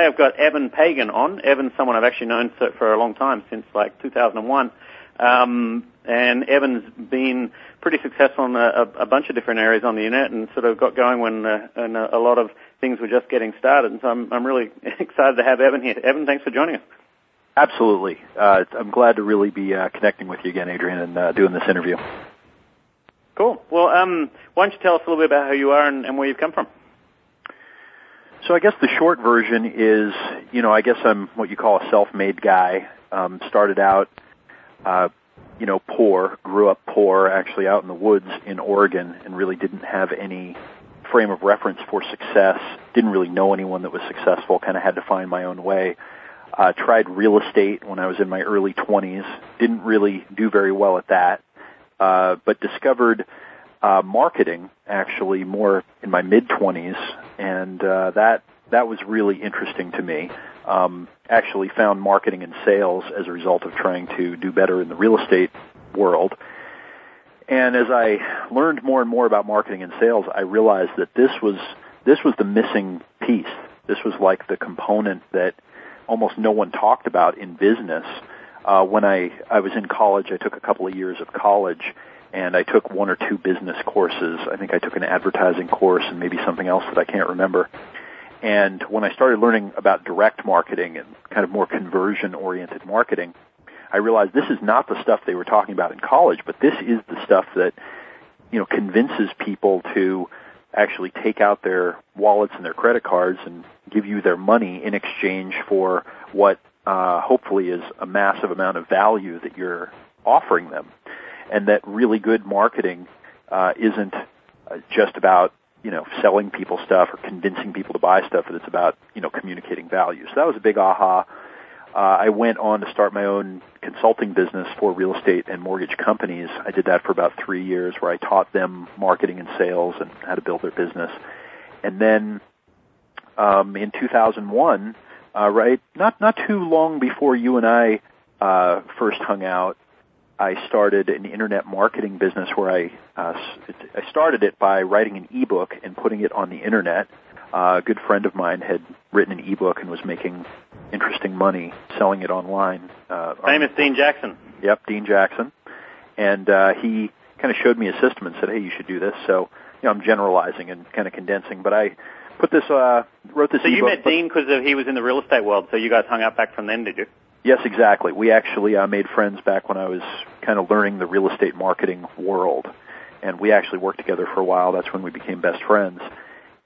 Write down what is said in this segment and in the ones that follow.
today I've got Eben Pagan on. Eben's someone I've actually known for, for a long time, since like 2001. Um, and Eben's been pretty successful in a, a, bunch of different areas on the internet and sort of got going when uh, a lot of things were just getting started. And so I'm, I'm really excited to have Eben here. Eben, thanks for joining us. Absolutely. Uh, I'm glad to really be uh, connecting with you again, Adrian, and uh, doing this interview. Cool. Well, um, why don't you tell us a little bit about who you are and, and where you've come from? So I guess the short version is, you know, I guess I'm what you call a self-made guy. Um, started out, uh, you know, poor, grew up poor, actually out in the woods in Oregon, and really didn't have any frame of reference for success. Didn't really know anyone that was successful. Kind of had to find my own way. Uh, tried real estate when I was in my early 20s. Didn't really do very well at that, uh, but discovered uh, marketing actually more in my mid 20s, and uh, that that was really interesting to me. Um, actually, found marketing and sales as a result of trying to do better in the real estate world. And as I learned more and more about marketing and sales, I realized that this was this was the missing piece. This was like the component that almost no one talked about in business. Uh, when I, I was in college, I took a couple of years of college and I took one or two business courses. I think I took an advertising course and maybe something else that I can't remember. And when I started learning about direct marketing and kind of more conversion oriented marketing, I realized this is not the stuff they were talking about in college, but this is the stuff that, you know, convinces people to actually take out their wallets and their credit cards and give you their money in exchange for what uh, hopefully is a massive amount of value that you're offering them, and that really good marketing uh, isn't uh, just about you know selling people stuff or convincing people to buy stuff, but it's about you know communicating value. So that was a big aha. Uh, I went on to start my own consulting business for real estate and mortgage companies. I did that for about three years, where I taught them marketing and sales and how to build their business. And then um, in 2001, uh, right, not not too long before you and I uh, first hung out, I started an internet marketing business where I uh, I started it by writing an ebook and putting it on the internet. Uh, a good friend of mine had written an ebook and was making interesting money selling it online. Uh, Famous Dean Jackson. Yep, Dean Jackson, and uh, he kind of showed me a system and said, "Hey, you should do this." So, you know, I'm generalizing and kind of condensing, but I put this, uh, wrote this. So you met Dean because he was in the real estate world. So you guys hung out back from then, did you? Yes, exactly. We actually uh, made friends back when I was kind of learning the real estate marketing world, and we actually worked together for a while. That's when we became best friends.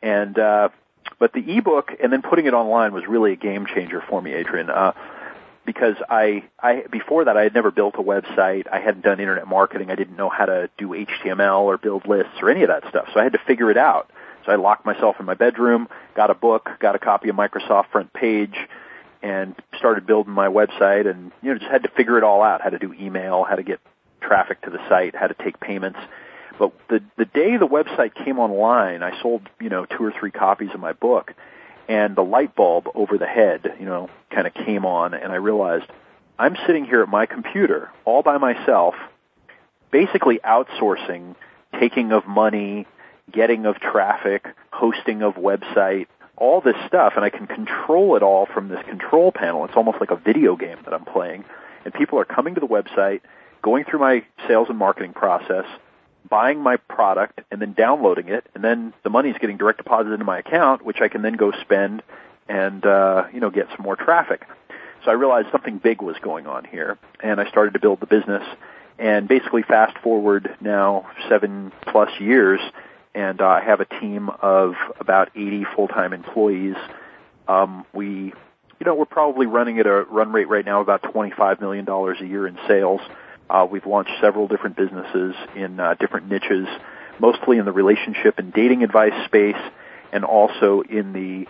And uh, but the ebook and then putting it online was really a game changer for me, Adrian. Uh, because I, I before that I had never built a website. I hadn't done internet marketing. I didn't know how to do HTML or build lists or any of that stuff. So I had to figure it out. So I locked myself in my bedroom, got a book, got a copy of Microsoft Front Page, and started building my website. And you know, just had to figure it all out: how to do email, how to get traffic to the site, how to take payments. But the the day the website came online, I sold you know two or three copies of my book, and the light bulb over the head, you know, kind of came on, and I realized I'm sitting here at my computer all by myself, basically outsourcing taking of money, getting of traffic, hosting of website, all this stuff, and I can control it all from this control panel. It's almost like a video game that I'm playing. And people are coming to the website, going through my sales and marketing process, buying my product, and then downloading it, and then the money is getting direct deposited into my account, which I can then go spend and uh, you know get some more traffic. So I realized something big was going on here, and I started to build the business. And basically, fast forward now seven plus years, and uh, I have a team of about 80 full-time employees. Um, we, you know, we're probably running at a run rate right now about 25 million dollars a year in sales. Uh, we've launched several different businesses in uh, different niches, mostly in the relationship and dating advice space, and also in the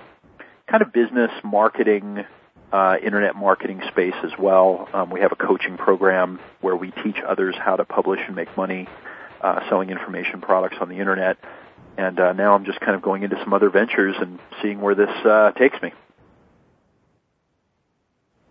kind of business marketing, uh, internet marketing space as well. Um, we have a coaching program where we teach others how to publish and make money uh, selling information products on the internet. And uh, now I'm just kind of going into some other ventures and seeing where this uh, takes me.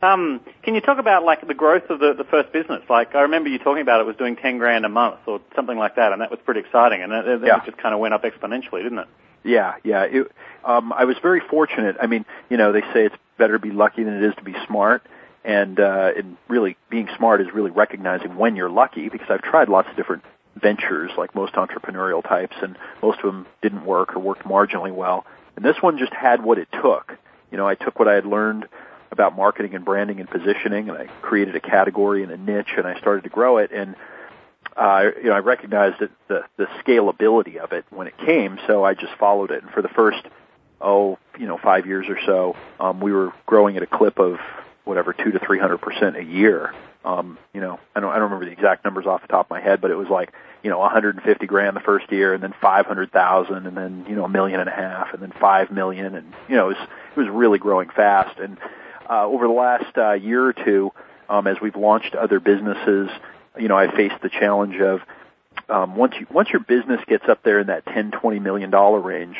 Um, can you talk about like the growth of the, the first business? Like I remember you talking about it was doing ten grand a month or something like that, and that was pretty exciting. And it, it, yeah. it just kind of went up exponentially, didn't it? Yeah, yeah. It, um, I was very fortunate. I mean, you know, they say it's better to be lucky than it is to be smart. And, uh, and really being smart is really recognizing when you're lucky because I've tried lots of different ventures like most entrepreneurial types and most of them didn't work or worked marginally well. And this one just had what it took. You know, I took what I had learned about marketing and branding and positioning and I created a category and a niche and I started to grow it and uh, you know, I recognized that the, the scalability of it when it came, so I just followed it. And for the first, oh, you know, five years or so, um, we were growing at a clip of whatever two to three hundred percent a year. Um, you know, I don't I don't remember the exact numbers off the top of my head, but it was like you know 150 grand the first year, and then 500,000, and then you know a million and a half, and then five million, and you know it was it was really growing fast. And uh, over the last uh, year or two, um, as we've launched other businesses, you know, I faced the challenge of um, once you once your business gets up there in that 10, 20 million dollar range,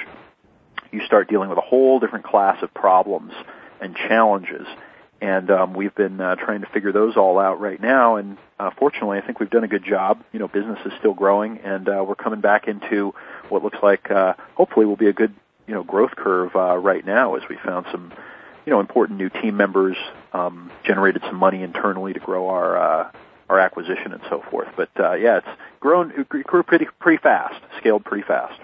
you start dealing with a whole different class of problems and challenges. And um, we've been uh, trying to figure those all out right now. And uh, fortunately, I think we've done a good job. You know, business is still growing, and uh, we're coming back into what looks like uh, hopefully will be a good you know growth curve uh, right now as we found some you know important new team members, um, generated some money internally to grow our uh, our acquisition and so forth. But uh, yeah, it's grown, it grew pretty pretty fast, scaled pretty fast.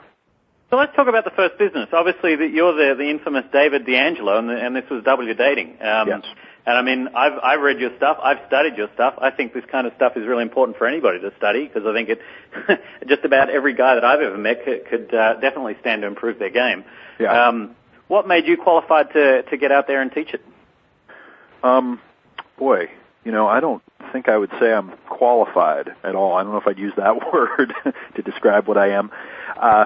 So let's talk about the first business. Obviously, the, you're the, the infamous David DeAngelo, and, the, and this was Double Your Dating. Um, yes. And I mean, I've I've read your stuff. I've studied your stuff. I think this kind of stuff is really important for anybody to study because I think it just about every guy that I've ever met could, could uh, definitely stand to improve their game. Yeah. Um, what made you qualified to to get out there and teach it? Um, boy, you know, I don't think I would say I'm qualified at all. I don't know if I'd use that word to describe what I am. Uh,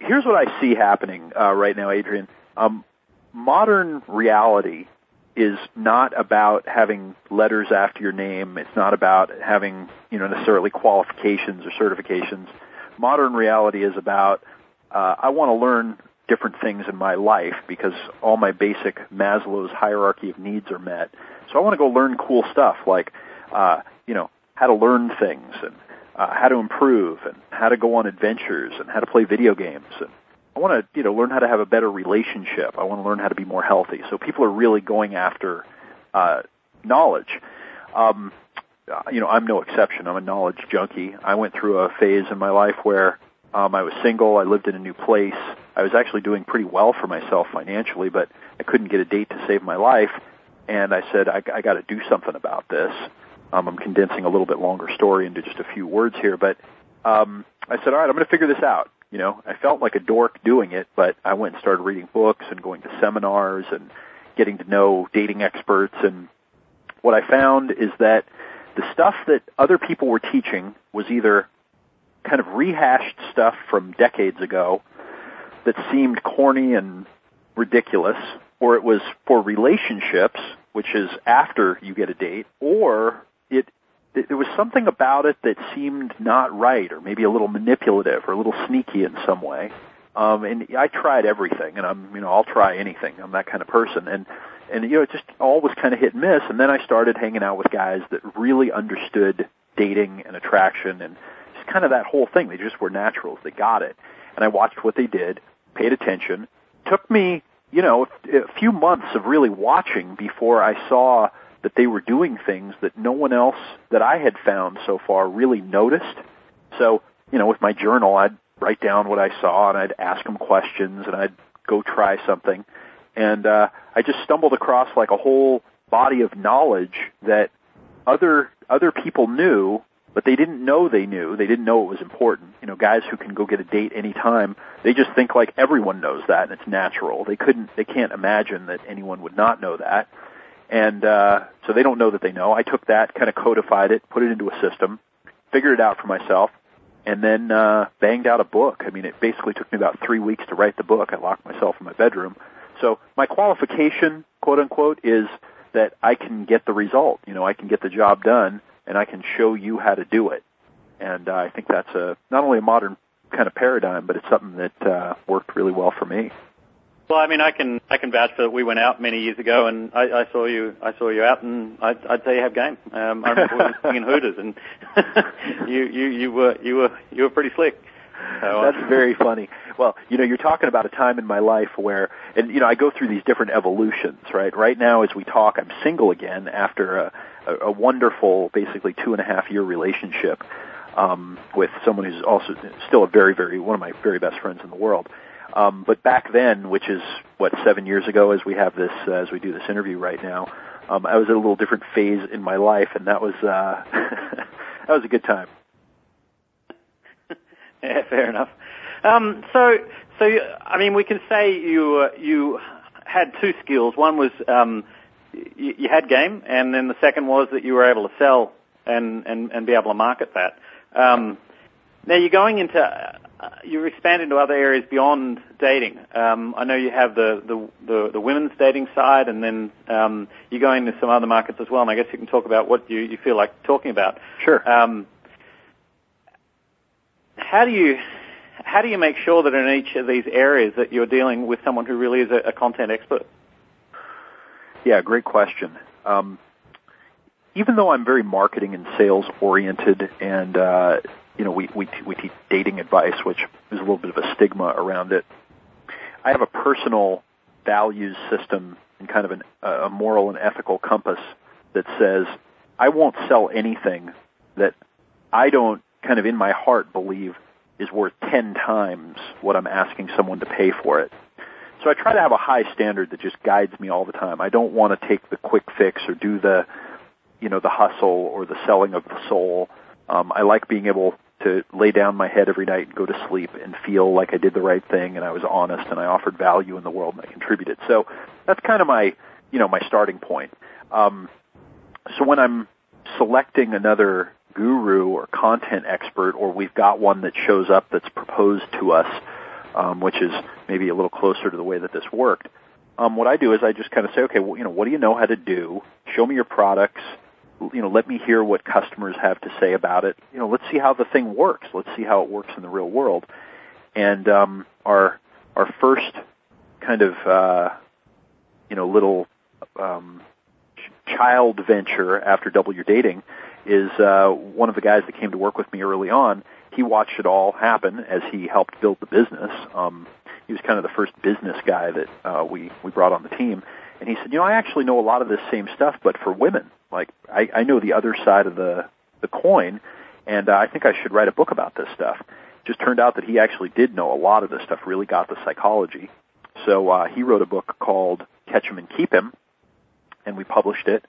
here's what I see happening uh, right now, Adrian. Um, modern reality is not about having letters after your name. It's not about having, you know, necessarily qualifications or certifications. Modern reality is about uh, I want to learn different things in my life because all my basic Maslow's hierarchy of needs are met. So I want to go learn cool stuff like, uh, you know, how to learn things and uh, how to improve and how to go on adventures and how to play video games and I want to, you know, learn how to have a better relationship. I want to learn how to be more healthy. So people are really going after uh, knowledge. Um, you know, I'm no exception. I'm a knowledge junkie. I went through a phase in my life where um, I was single. I lived in a new place. I was actually doing pretty well for myself financially, but I couldn't get a date to save my life. And I said, I, I got to do something about this. Um, I'm condensing a little bit longer story into just a few words here, but um, I said, all right, I'm going to figure this out. You know, I felt like a dork doing it, but I went and started reading books and going to seminars and getting to know dating experts. And what I found is that the stuff that other people were teaching was either kind of rehashed stuff from decades ago that seemed corny and ridiculous, or it was for relationships, which is after you get a date, or it there was something about it that seemed not right, or maybe a little manipulative, or a little sneaky in some way. Um, and I tried everything, and I'm, you know, I'll try anything. I'm that kind of person, and and you know, it just all was kind of hit and miss. And then I started hanging out with guys that really understood dating and attraction and just kind of that whole thing. They just were naturals. They got it. And I watched what they did, paid attention. Took me, you know, a few months of really watching before I saw that they were doing things that no one else that I had found so far really noticed. So, you know, with my journal, I'd write down what I saw and I'd ask them questions and I'd go try something. And uh, I just stumbled across like a whole body of knowledge that other other people knew but they didn't know they knew. They didn't know it was important. You know, guys who can go get a date anytime, they just think like everyone knows that and it's natural. They couldn't, they can't imagine that anyone would not know that. And, uh, so they don't know that they know. I took that, kind of codified it, put it into a system, figured it out for myself, and then, uh, banged out a book. I mean, it basically took me about three weeks to write the book. I locked myself in my bedroom. So my qualification, quote unquote, is that I can get the result. You know, I can get the job done and I can show you how to do it. And uh, I think that's a not only a modern kind of paradigm, but it's something that uh, worked really well for me. Well, I mean, I can I can vouch for that. We went out many years ago, and I, I saw you I saw you out, and I'd, I'd say you have game. Um, I remember we were singing Hooters, and you you you were you were you were pretty slick. That's very funny. Well, you know, you're talking about a time in my life where, and you know, I go through these different evolutions, right? Right now, as we talk, I'm single again after a, a, a wonderful, basically two and a half year relationship um, with someone who's also still a very, very one of my very best friends in the world. Um, but back then, which is what seven years ago, as we have this, uh, as we do this interview right now, um, I was at a little different phase in my life, and that was uh, that was a good time. yeah, fair enough. Um, so, so I mean, we can say you uh, you had two skills. One was um, you, you had game, and then the second was that you were able to sell and and, and be able to market that. Um, now you're going into uh, you're expanding to other areas beyond dating. Um, I know you have the, the, the, the, women's dating side, and then um, you're going to some other markets as well. And I guess you can talk about what you, you feel like talking about. Sure. Um, how do you how do you make sure that in each of these areas that you're dealing with someone who really is a, a content expert? Yeah, great question. Um, even though I'm very marketing and sales oriented, and uh, you know, we, we, we teach dating advice, which is a little bit of a stigma around it. I have a personal values system and kind of an, a moral and ethical compass that says I won't sell anything that I don't kind of in my heart believe is worth 10 times what I'm asking someone to pay for it. So I try to have a high standard that just guides me all the time. I don't want to take the quick fix or do the, you know, the hustle or the selling of the soul. Um, I like being able to lay down my head every night and go to sleep and feel like I did the right thing and I was honest and I offered value in the world and I contributed. So that's kind of my, you know, my starting point. Um, so when I'm selecting another guru or content expert, or we've got one that shows up that's proposed to us, um, which is maybe a little closer to the way that this worked. Um, what I do is I just kind of say, okay, well, you know, what do you know how to do? Show me your products you know, let me hear what customers have to say about it. You know, let's see how the thing works. Let's see how it works in the real world. And um, our our first kind of uh, you know little um, child venture after Double Your Dating is uh, one of the guys that came to work with me early on. He watched it all happen as he helped build the business. Um, he was kind of the first business guy that uh, we we brought on the team, and he said, you know, I actually know a lot of this same stuff, but for women. Like I, I know the other side of the the coin, and uh, I think I should write a book about this stuff. Just turned out that he actually did know a lot of this stuff. Really got the psychology. So uh, he wrote a book called Catch 'Em and Keep 'Em, and we published it.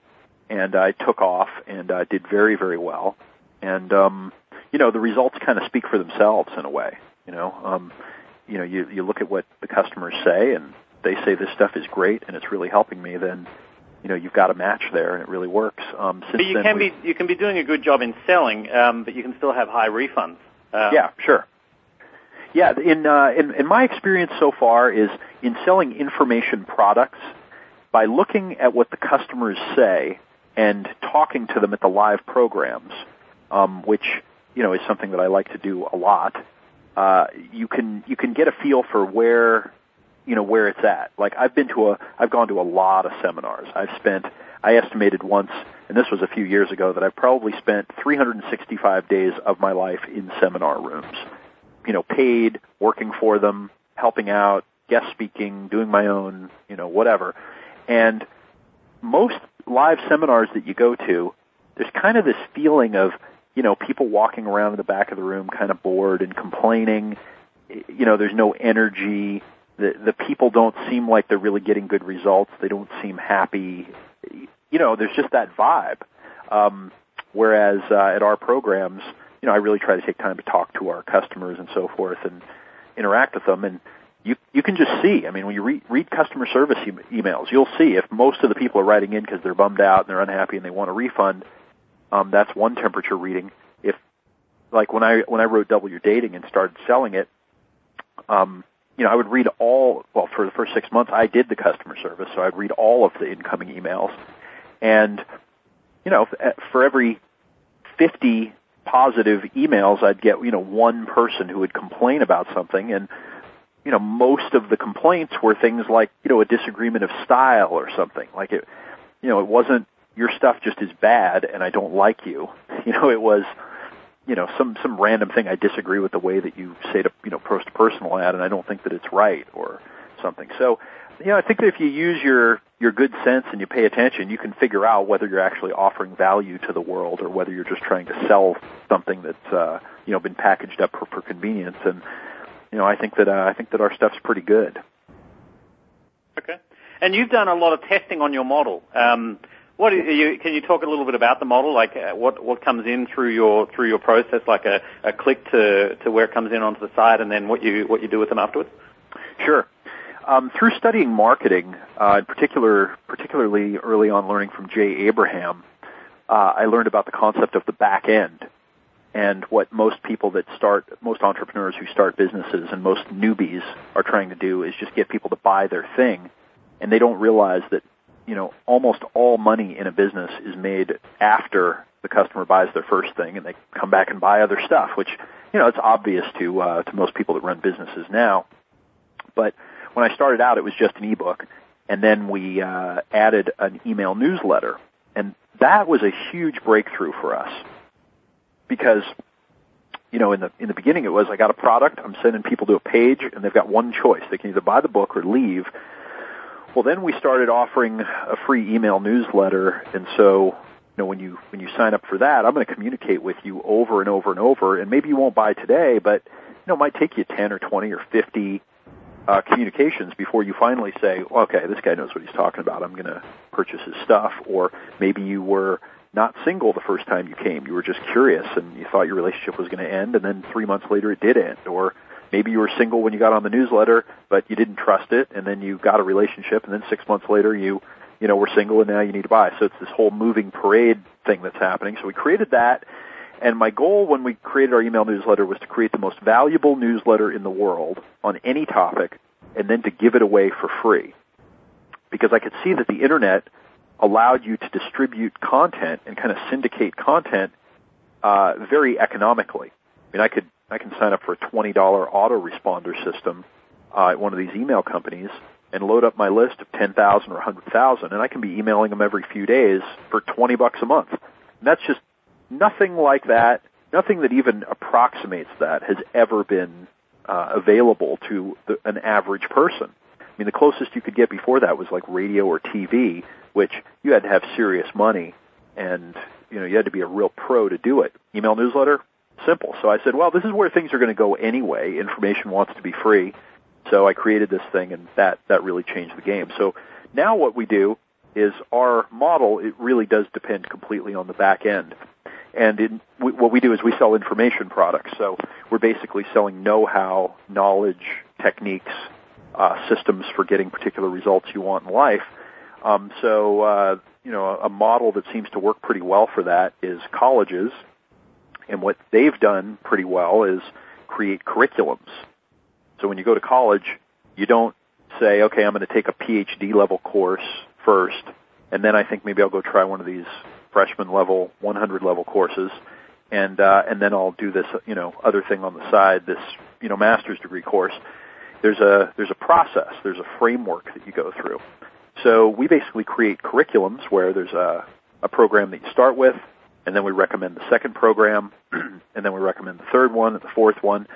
And I took off and uh, did very very well. And um, you know the results kind of speak for themselves in a way. You know, um, you know you you look at what the customers say and they say this stuff is great and it's really helping me, then you know you've got a match there, and it really works. Um, since but you can be you can be doing a good job in selling, um, but you can still have high refunds. Uh, yeah, sure. Yeah, in, uh, in in my experience so far is in selling information products by looking at what the customers say and talking to them at the live programs, um, which you know is something that I like to do a lot. Uh, you can you can get a feel for where you know where it's at. Like I've been to a I've gone to a lot of seminars. I've spent I estimated once and this was a few years ago that I've probably spent 365 days of my life in seminar rooms. You know, paid, working for them, helping out, guest speaking, doing my own, you know, whatever. And most live seminars that you go to, there's kind of this feeling of, you know, people walking around in the back of the room kind of bored and complaining. You know, there's no energy the the people don't seem like they're really getting good results. They don't seem happy. You know, there's just that vibe. Um, whereas uh, at our programs, you know, I really try to take time to talk to our customers and so forth and interact with them. And you you can just see. I mean, when you read, read customer service e- emails, you'll see if most of the people are writing in because they're bummed out and they're unhappy and they want a refund. Um, that's one temperature reading. If like when I when I wrote Double Your Dating and started selling it, um, you know, I would read all, well, for the first six months, I did the customer service, so I'd read all of the incoming emails. And, you know, eh, for every 50 positive emails, I'd get, you know, one person who would complain about something. And, you know, most of the complaints were things like, you know, a disagreement of style or something. Like it, you know, it wasn't, your stuff just is bad and I don't like you. You know, it was, you know, some some random thing I disagree with the way that you say to you know post a personal ad, and I don't think that it's right or something. So, you know, I think that if you use your your good sense and you pay attention, you can figure out whether you're actually offering value to the world or whether you're just trying to sell something that's uh, you know been packaged up for, for convenience. And you know, I think that uh, I think that our stuff's pretty good. Okay. And you've done a lot of testing on your model. Um, what you, can you talk a little bit about the model? Like uh, what what comes in through your through your process, like a, a click to to where it comes in onto the site, and then what you what you do with them afterwards? Sure. Um, through studying marketing, uh, in particular, particularly early on learning from Jay Abraham, uh, I learned about the concept of the back end and what most people that start, most entrepreneurs who start businesses and most newbies are trying to do is just get people to buy their thing, and they don't realize that you know almost all money in a business is made after the customer buys their first thing, and they come back and buy other stuff, which you know it's obvious to uh, to most people that run businesses now, but when I started out, it was just an ebook, and then we uh, added an email newsletter, and that was a huge breakthrough for us. Because you know in the in the beginning it was I got a product, I'm sending people to a page, and they've got one choice: they can either buy the book or leave. Well, then we started offering a free email newsletter, and so you know when you when you sign up for that, I'm going to communicate with you over and over and over, and maybe you won't buy today, but you know it might take you 10 or 20 or 50 uh, communications before you finally say, okay, this guy knows what he's talking about. I'm going to purchase his stuff. Or maybe you were not single the first time you came. You were just curious and you thought your relationship was going to end, and then three months later it did end. Or maybe you were single when you got on the newsletter, but you didn't trust it, and then you got a relationship, and then six months later you, you know, were single, and now you need to buy. So it's this whole moving parade thing that's happening. So we created that. And my goal when we created our email newsletter was to create the most valuable newsletter in the world on any topic and then to give it away for free. Because I could see that the internet allowed you to distribute content and kind of syndicate content uh, very economically. I mean, I could I can sign up for a twenty dollar autoresponder system uh, at one of these email companies and load up my list of ten thousand or a hundred thousand, and I can be emailing them every few days for twenty bucks a month. And that's just nothing like that, nothing that even approximates that has ever been uh, available to the, an average person. I mean, the closest you could get before that was like radio or TV, which you had to have serious money, and you know you had to be a real pro to do it. Email newsletter, simple. So I said, well, this is where things are going to go anyway. Information wants to be free, so I created this thing, and that that really changed the game. So now what we do is our model. It really does depend completely on the back end. And in, we, what we do is we sell information products. So we're basically selling know-how, knowledge, techniques, uh, systems for getting particular results you want in life. Um, so uh, you know, a model that seems to work pretty well for that is colleges, and what they've done pretty well is create curriculums. So when you go to college, you don't say, okay, I'm going to take a PhD level course first, and then I think maybe I'll go try one of these freshman level, 100 level courses, and uh, and then I'll do this, you know, other thing on the side, this you know master's degree course. There's a there's a process, there's a framework that you go through. So we basically create curriculums where there's a a program that you start with, and then we recommend the second program, and then we recommend the third one the fourth one,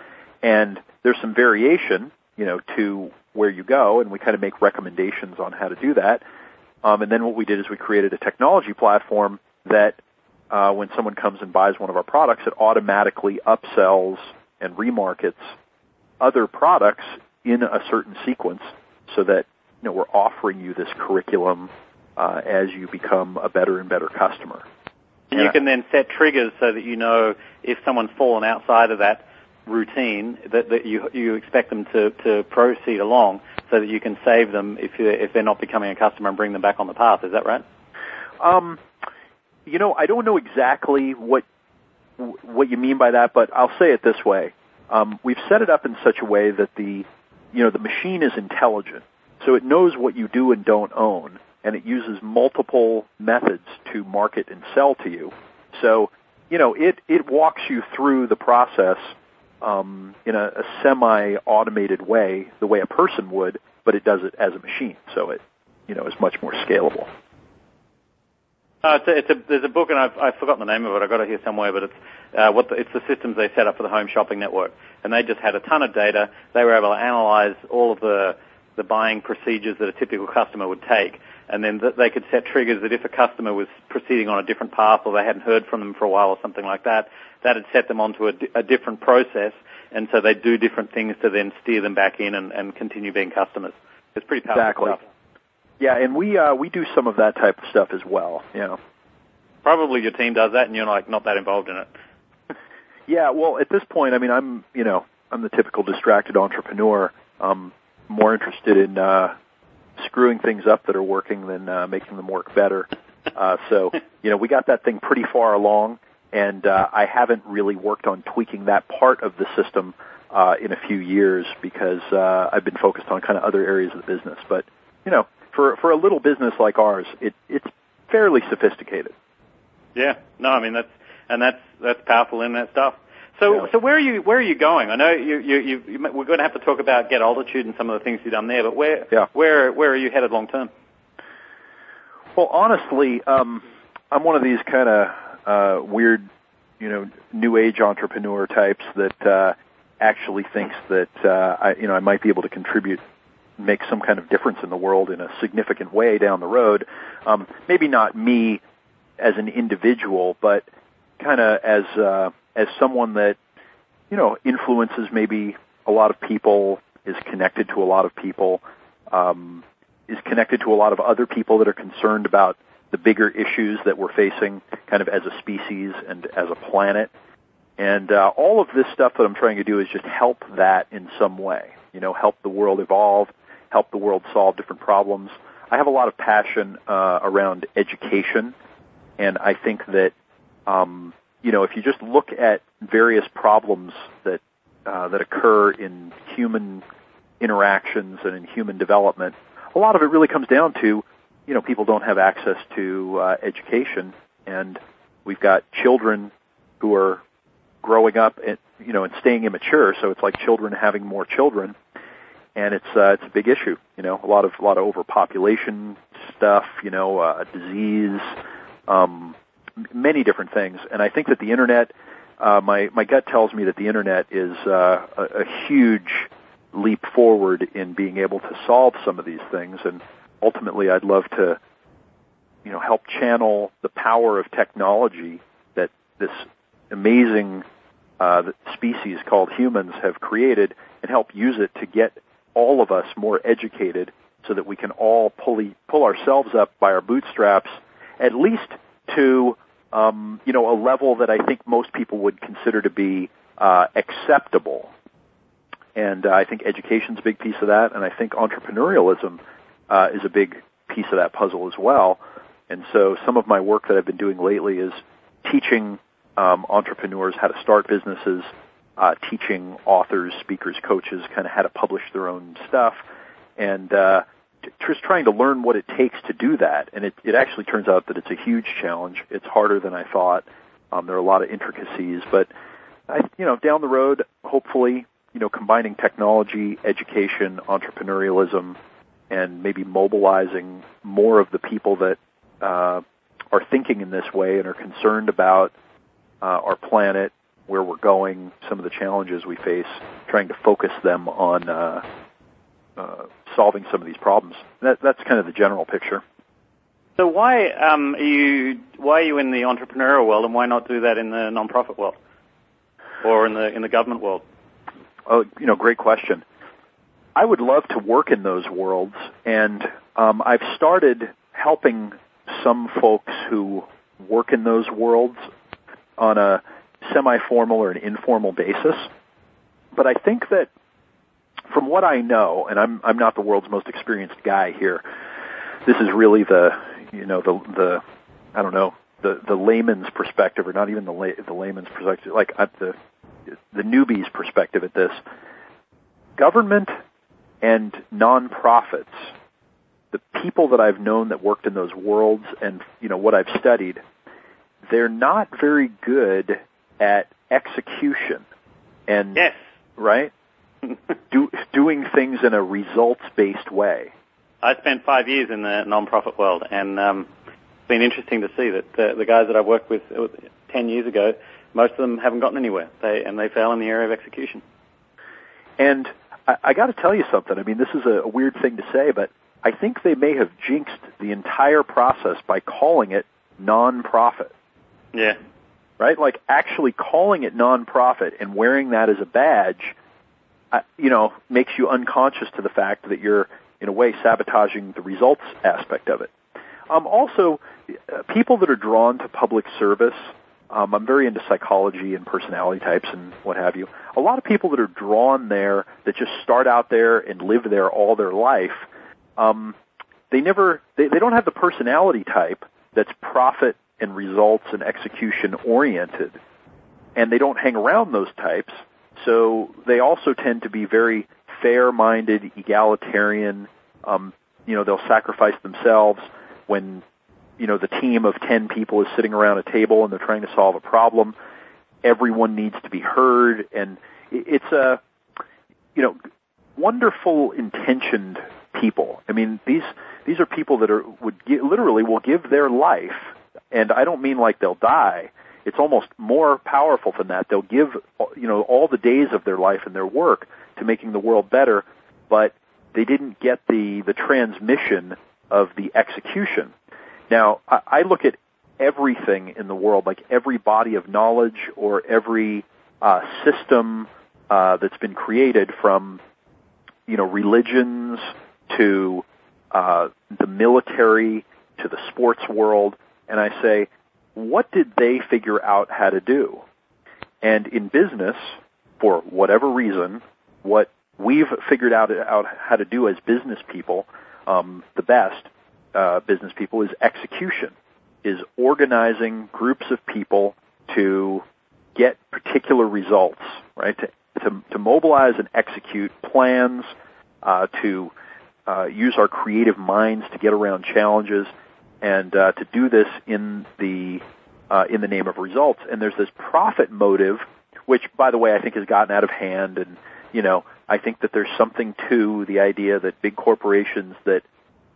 and there's some variation, you know, to where you go, and we kind of make recommendations on how to do that. Um, and then what we did is we created a technology platform that uh, when someone comes and buys one of our products, it automatically upsells and remarkets other products in a certain sequence so that you know we're offering you this curriculum uh, as you become a better and better customer. And you can then set triggers so that you know if someone's fallen outside of that routine that, that you you expect them to, to proceed along so that you can save them if you if they're not becoming a customer and bring them back on the path. Is that right? Um, you know, I don't know exactly what what you mean by that, but I'll say it this way: um, we've set it up in such a way that the you know the machine is intelligent, so it knows what you do and don't own, and it uses multiple methods to market and sell to you. So you know it it walks you through the process um, in a, a semi-automated way, the way a person would, but it does it as a machine, so it you know is much more scalable. Uh, it's a, it's a, there's a book, and I've, I've forgotten the name of it. I've got it here somewhere, but it's uh, what the, it's the systems they set up for the home shopping network, and they just had a ton of data. They were able to analyze all of the the buying procedures that a typical customer would take, and then th- they could set triggers that if a customer was proceeding on a different path or they hadn't heard from them for a while or something like that, that had set them onto a different process, and so they do different things to then steer them back in and, and continue being customers. It's pretty powerful Exactly. stuff. Yeah, and we uh, we do some of that type of stuff as well. You know. Probably your team does that, and you're like not that involved in it. Yeah, well, at this point, I mean, I'm you know I'm the typical distracted entrepreneur. I'm more interested in uh, screwing things up that are working than uh, making them work better. Uh, so you know, we got that thing pretty far along, and uh, I haven't really worked on tweaking that part of the system uh, in a few years because uh, I've been focused on kind of other areas of the business. But you know, for for a little business like ours, it it's fairly sophisticated. Yeah, no, I mean that's and that's that's powerful in that stuff. So Yeah. so where are you where are you going? I know you you, you you we're going to have to talk about get altitude and some of the things you've done there, but where Yeah. where where are you headed long term? Well, honestly, um, I'm one of these kind of uh, weird, you know, new age entrepreneur types that uh, actually thinks that uh, I, you know, I might be able to contribute, make some kind of difference in the world in a significant way down the road. Um, maybe not me as an individual, but kind of as uh, as someone that you know influences maybe a lot of people, is connected to a lot of people. Um, is connected to a lot of other people that are concerned about the bigger issues that we're facing kind of as a species and as a planet. And uh, all of this stuff that I'm trying to do is just help that in some way. You know, help the world evolve, help the world solve different problems. I have a lot of passion uh, around education, and I think that um, you know if you just look at various problems that uh, that occur in human interactions and in human development, a lot of it really comes down to, you know, people don't have access to uh, education, and we've got children who are growing up and you know and staying immature. So it's like children having more children, and it's uh, it's a big issue. You know, a lot of a lot of overpopulation stuff. You know, uh, disease, um, many different things. And I think that the internet, uh, my my gut tells me that the internet is uh, a, a huge leap forward in being able to solve some of these things. And ultimately, I'd love to, you know, help channel the power of technology that this amazing uh, species called humans have created, and help use it to get all of us more educated, so that we can all pull pull ourselves up by our bootstraps, at least to um, you know a level that I think most people would consider to be uh, acceptable and uh, I think education's a big piece of that, and I think entrepreneurialism uh, is a big piece of that puzzle as well. And so, some of my work that I've been doing lately is teaching um, entrepreneurs how to start businesses, uh, teaching authors, speakers, coaches, kind of how to publish their own stuff, and uh, just trying to learn what it takes to do that. And it, it actually turns out that it's a huge challenge. It's harder than I thought. Um, there are a lot of intricacies, but I, you know, down the road, hopefully, you know, combining technology, education, entrepreneurialism, and maybe mobilizing more of the people that uh, are thinking in this way and are concerned about uh, our planet, where we're going, some of the challenges we face, trying to focus them on uh, uh, solving some of these problems. That, that's kind of the general picture. So why um, are you why are you in the entrepreneurial world, and why not do that in the non-profit world or in the in the government world? Oh, you know, great question. I would love to work in those worlds, and um, I've started helping some folks who work in those worlds on a semi-formal or an informal basis. But I think that from what I know, and I'm I'm not the world's most experienced guy here. This is really the you know the the I don't know the the layman's perspective, or not even the lay, the layman's perspective, like at the the newbie's perspective at this. Government and nonprofits, the people that I've known that worked in those worlds, and you know what I've studied, they're not very good at execution. And Yes. right, do, doing things in a results-based way. I spent five years in the non-profit world, and um, it's been interesting to see that uh, the guys that I've worked with uh, 10 years ago, most of them haven't gotten anywhere. They, and they fail in the area of execution. And I, I got to tell you something. I mean, this is a, a weird thing to say, but I think they may have jinxed the entire process by calling it non-profit. Yeah. Right? Like actually calling it non-profit and wearing that as a badge, you know, makes you unconscious to the fact that you're in a way sabotaging the results aspect of it. Um, also, uh, people that are drawn to public service, um, I'm very into psychology and personality types and what have you. A lot of people that are drawn there that just start out there and live there all their life, um, they never, they, they don't have the personality type that's profit and results and execution oriented. And they don't hang around those types. So they also tend to be very fair-minded, egalitarian. Um, you know, they'll sacrifice themselves when you know the team of 10 people is sitting around a table and they're trying to solve a problem. Everyone needs to be heard. And it's a you know wonderful intentioned people. I mean these these are people that are would literally will give their life. And i don't mean like they'll die it's almost more powerful than that they'll give you know all the days of their life and their work to making the world better but they didn't get the the transmission of the execution. Now, I, I look at everything in the world, like every body of knowledge or every uh, system uh, that's been created from, you know, religions to uh, the military to the sports world, and I say, what did they figure out how to do? And in business, for whatever reason, what we've figured out, out how to do as business people um, the best uh, business people is execution, is organizing groups of people to get particular results, right? To, to, to mobilize and execute plans, uh, to uh, use our creative minds to get around challenges, and uh, to do this in the uh, in the name of results. And there's this profit motive, which, by the way, I think has gotten out of hand. And you know, I think that there's something to the idea that big corporations that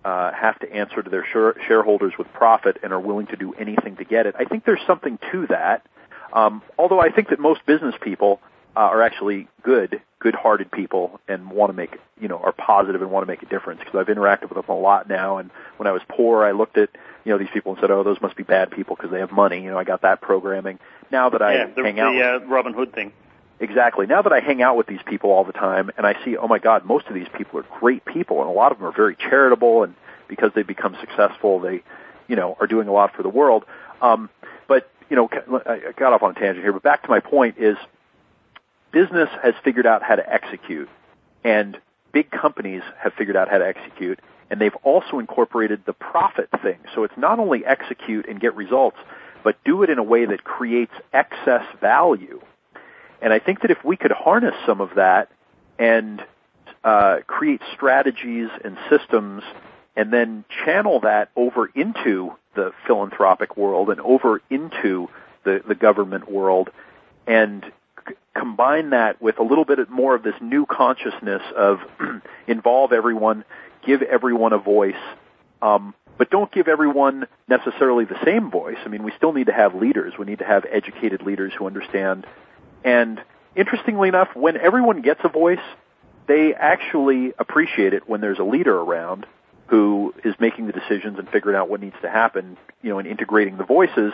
uh, have to answer to their share- shareholders with profit and are willing to do anything to get it. I think there's something to that. Um, although I think that most business people uh, are actually good, good-hearted people and want to make, you know, are positive and want to make a difference. Because I've interacted with them a lot now. And when I was poor, I looked at, you know, these people and said, "Oh, those must be bad people because they have money." You know, I got that programming. Now that I yeah, the, hang the, out, uh, Robin Hood thing. Exactly. Now that I hang out with these people all the time and I see, oh my God, most of these people are great people and a lot of them are very charitable and because they've become successful, they, you know, are doing a lot for the world. Um, but, you know, I got off on a tangent here, but back to my point is business has figured out how to execute and big companies have figured out how to execute and they've also incorporated the profit thing. So it's not only execute and get results, but do it in a way that creates excess value and I think that if we could harness some of that and uh, create strategies and systems and then channel that over into the philanthropic world and over into the, the government world and combine that with a little bit more of this new consciousness of involve everyone, give everyone a voice, um, but don't give everyone necessarily the same voice. I mean, we still need to have leaders. We need to have educated leaders who understand and interestingly enough, when everyone gets a voice, they actually appreciate it when there's a leader around who is making the decisions and figuring out what needs to happen, you know, and integrating the voices.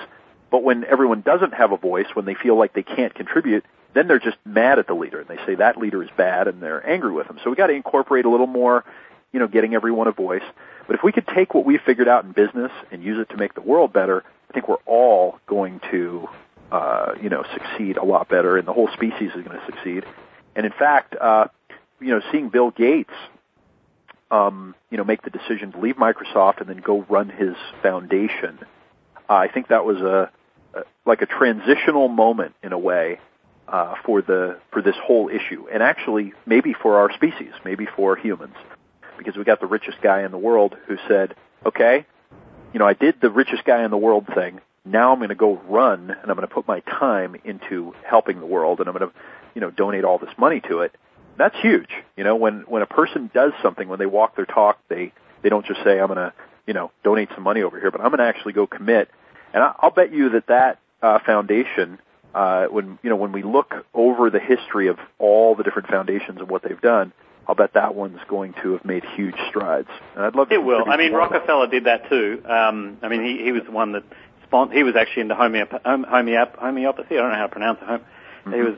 But when everyone doesn't have a voice, when they feel like they can't contribute, then they're just mad at the leader and they say that leader is bad and they're angry with him. So we got to incorporate a little more, you know, getting everyone a voice. But if we could take what we figured out in business and use it to make the world better, I think we're all going to uh, you know, succeed a lot better, and the whole species is going to succeed. And in fact, uh, you know, seeing Bill Gates, um, you know, make the decision to leave Microsoft and then go run his foundation, uh, I think that was a, a like a transitional moment in a way uh, for the for this whole issue, and actually maybe for our species, maybe for humans, because we got the richest guy in the world who said, "Okay, you know, I did the richest guy in the world thing. Now I'm going to go run and I'm going to put my time into helping the world and I'm going to, you know, donate all this money to it. That's huge. You know, when when a person does something, when they walk their talk, they they don't just say I'm going to, you know, donate some money over here, but I'm going to actually go commit. And I, I'll bet you that that uh, foundation, uh, when you know, when we look over the history of all the different foundations and what they've done, I'll bet that one's going to have made huge strides. And I'd love to. It will. I mean. Rockefeller did that too. Um, I mean, he he was the one that spon- he was actually into homeop- homeop- homeopathy. I don't know how to pronounce it. Home- Mhm. He was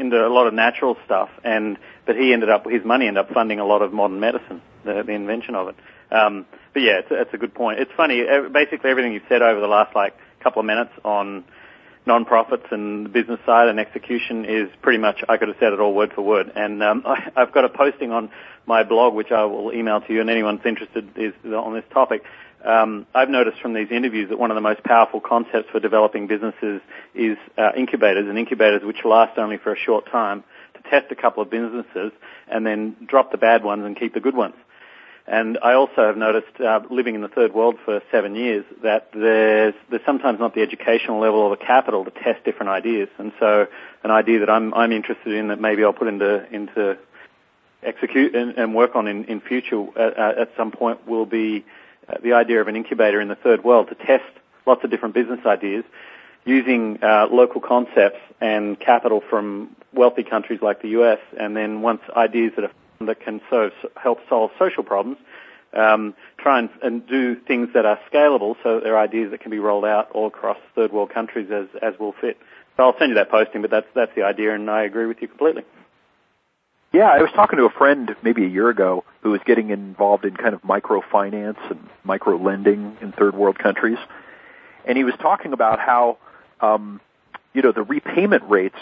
into a lot of natural stuff, and but he ended up his money ended up funding a lot of modern medicine, the, the invention of it. Um, but yeah, it's, it's a good point. It's funny. Basically, everything you've said over the last like couple of minutes on non-profits and the business side and execution is pretty much I could have said it all word for word. And um, I, I've got a posting on my blog which I will email to you, and anyone anyone's interested is on this topic. Um, I've noticed from these interviews that one of the most powerful concepts for developing businesses is uh, incubators, and incubators which last only for a short time to test a couple of businesses and then drop the bad ones and keep the good ones. And I also have noticed, uh, living in the third world for seven years, that there's there's sometimes not the educational level or the capital to test different ideas. And so, an idea that I'm I'm interested in that maybe I'll put into into execute and, and work on in in future at, at some point will be uh, the idea of an incubator in the third world to test lots of different business ideas using uh, local concepts and capital from wealthy countries like the US, and then once ideas that are that can so, help solve social problems, um, try and, and do things that are scalable, so they're ideas that can be rolled out all across third world countries as as will fit. So I'll send you that posting, but that's that's the idea, and I agree with you completely. Yeah, I was talking to a friend maybe a year ago who was getting involved in kind of microfinance and micro lending in third world countries, and he was talking about how um, you know the repayment rates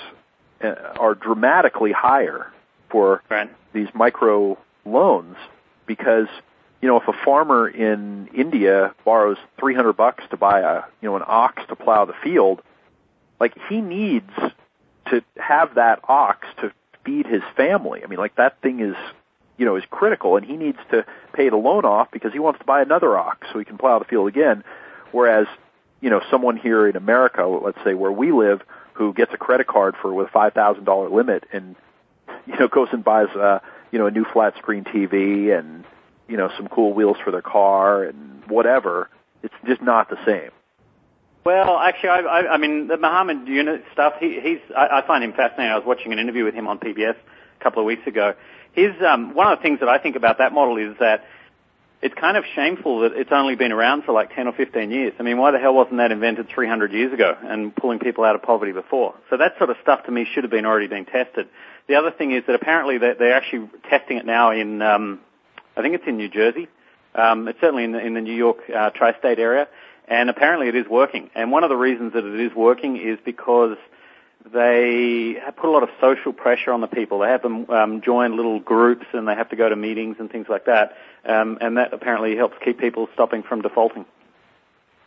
uh, are dramatically higher for Right. these micro loans because you know if a farmer in India borrows 300 bucks to buy a you know an ox to plow the field like he needs to have that ox to feed his family i mean like that thing is you know is critical and he needs to pay the loan off because he wants to buy another ox so he can plow the field again whereas you know someone here in America let's say where we live who gets a credit card for with a $5000 limit and you know goes and buys uh you know a new flat screen TV and you know some cool wheels for their car and whatever it's just not the same Well, actually, I, I, I mean, the Muhammad Yunus stuff, he, he's, I, I find him fascinating. I was watching an interview with him on PBS a couple of weeks ago. His, um, one of the things that I think about that model is that it's kind of shameful that it's only been around for like 10 or 15 years. I mean, why the hell wasn't that invented 300 years ago and pulling people out of poverty before? So that sort of stuff to me should have been already been tested. The other thing is that apparently they're, they're actually testing it now in, um, I think it's in New Jersey. Um, it's certainly in the, in the New York uh, tri-state area, and apparently it is working. And one of the reasons that it is working is because they put a lot of social pressure on the people. They have them um, join little groups, and they have to go to meetings and things like that. Um, and that apparently helps keep people stopping from defaulting.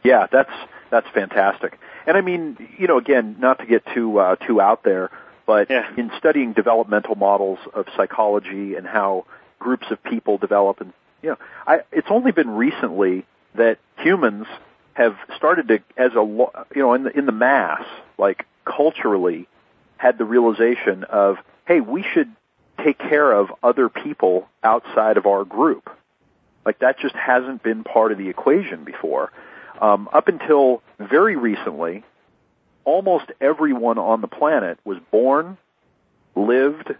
Yeah, that's that's fantastic. And I mean, you know, again, not to get too uh, too out there, but Yeah. in studying developmental models of psychology and how groups of people develop, and you know, I, it's only been recently that humans have started to, as a lo- you know, in the in the mass, like culturally, had the realization of, hey, we should take care of other people outside of our group. Like that just hasn't been part of the equation before. Um, up until very recently, almost everyone on the planet was born, lived,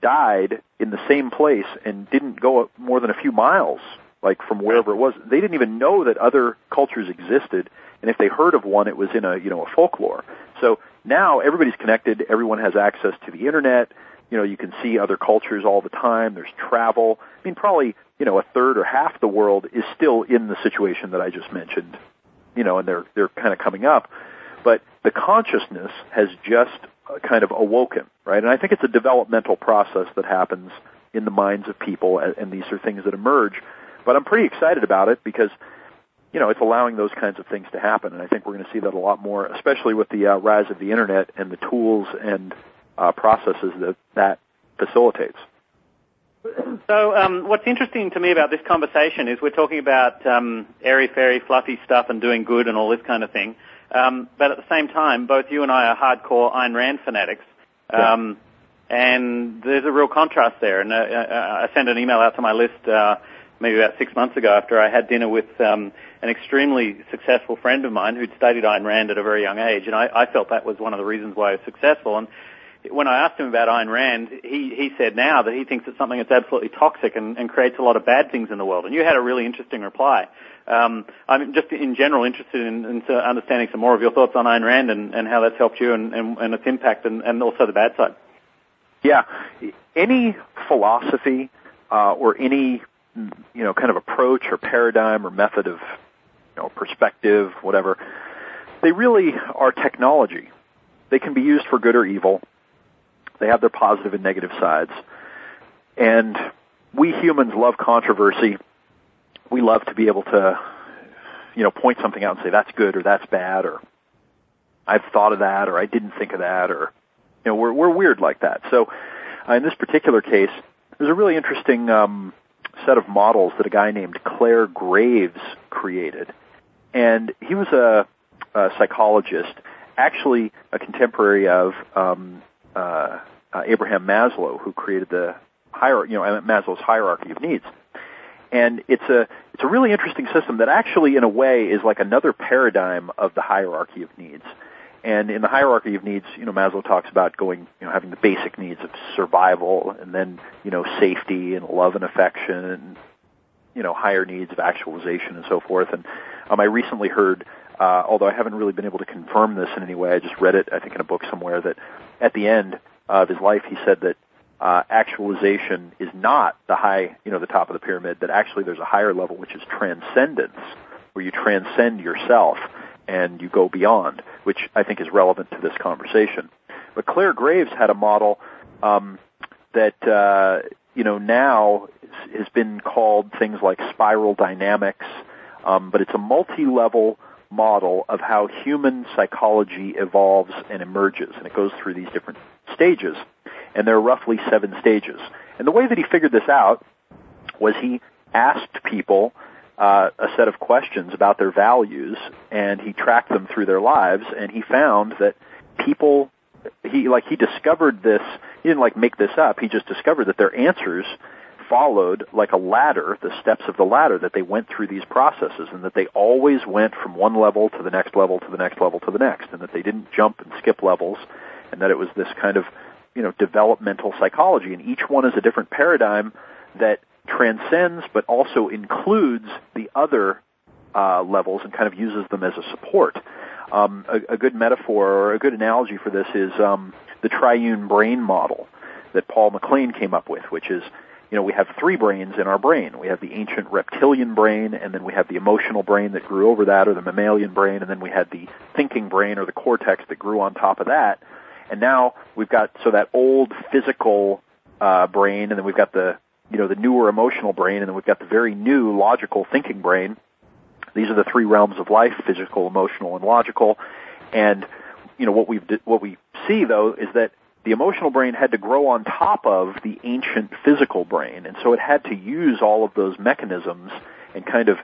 died in the same place, and didn't go more than a few miles, like from wherever it was. They didn't even know that other cultures existed, and if they heard of one, it was in a you know a folklore. So now everybody's connected. Everyone has access to the internet. You know, you can see other cultures all the time. There's travel. I mean, probably you know a third or half the world is still in the situation that I just mentioned. You know, and they're they're kind of coming up, but the consciousness has just uh, kind of awoken, right? And I think it's a developmental process that happens in the minds of people, and, these are things that emerge. But I'm pretty excited about it because you know, it's allowing those kinds of things to happen, and I think we're going to see that a lot more, especially with the uh, rise of the internet and the tools and uh, processes that that facilitates. So, um, what's interesting to me about this conversation is we're talking about um, airy fairy, fluffy stuff, and doing good and all this kind of thing. Um, but at the same time, both you and I are hardcore Ayn Rand fanatics, um, and there's a real contrast there. And uh, uh, I sent an email out to my list uh, maybe about six months ago after I had dinner with um, an extremely successful friend of mine who'd studied Ayn Rand at a very young age, and I, I felt that was one of the reasons why I was successful. And when I asked him about Ayn Rand, he, he said now that he thinks it's something that's absolutely toxic and, and creates a lot of bad things in the world. And you had a really interesting reply. Um, I'm just in general interested in, in understanding some more of your thoughts on Ayn Rand and, and how that's helped you and, and, and its impact and, and also the bad side. Yeah, any philosophy uh, or any you know kind of approach or paradigm or method of you know perspective, whatever, they really are technology. They can be used for good or evil. They have their positive and negative sides. And we humans love controversy. We love to be able to, you know, point something out and say that's good or that's bad or I've thought of that or I didn't think of that or, you know, we're, we're weird like that. So uh, in this particular case, there's a really interesting um, set of models that a guy named Clare Graves created. And he was a, a psychologist, actually a contemporary of um, uh, uh, Abraham Maslow, who created the hierarchy, you know, Maslow's hierarchy of needs. And it's a it's a really interesting system that actually, in a way, is like another paradigm of the hierarchy of needs. And in the hierarchy of needs, you know, Maslow talks about going, you know, having the basic needs of survival, and then, you know, safety and love and affection, and you know, higher needs of actualization and so forth. And um, I recently heard, uh, although I haven't really been able to confirm this in any way, I just read it, I think, in a book somewhere that at the end of his life, he said that uh, actualization is not the high, you know, the top of the pyramid. That actually there's a higher level, which is transcendence, where you transcend yourself and you go beyond, which I think is relevant to this conversation. But Clare Graves had a model um, that uh, you know now has been called things like spiral dynamics, um, but it's a multi-level model of how human psychology evolves and emerges, and it goes through these different stages, and there are roughly seven stages. And the way that he figured this out was he asked people uh, a set of questions about their values, and he tracked them through their lives, and he found that people he like he discovered this he didn't like make this up he just discovered that their answers followed like a ladder the steps of the ladder that they went through these processes and that they always went from one level to the next level to the next level to the next and that they didn't jump and skip levels and that it was this kind of you know developmental psychology, and each one is a different paradigm that transcends but also includes the other uh, levels and kind of uses them as a support. Um, a, a, good metaphor or a good analogy for this is um, the triune brain model that Paul MacLean came up with, which is you know, we have three brains in our brain. We have the ancient reptilian brain, and then we have the emotional brain that grew over that, or the mammalian brain, and then we had the thinking brain, or the cortex that grew on top of that. And now we've got so that old physical uh, brain, and then we've got the you know the newer emotional brain, and then we've got the very new logical thinking brain. These are the three realms of life: physical, emotional, and logical. And you know what we what we see though is that the emotional brain had to grow on top of the ancient physical brain, and so it had to use all of those mechanisms and kind of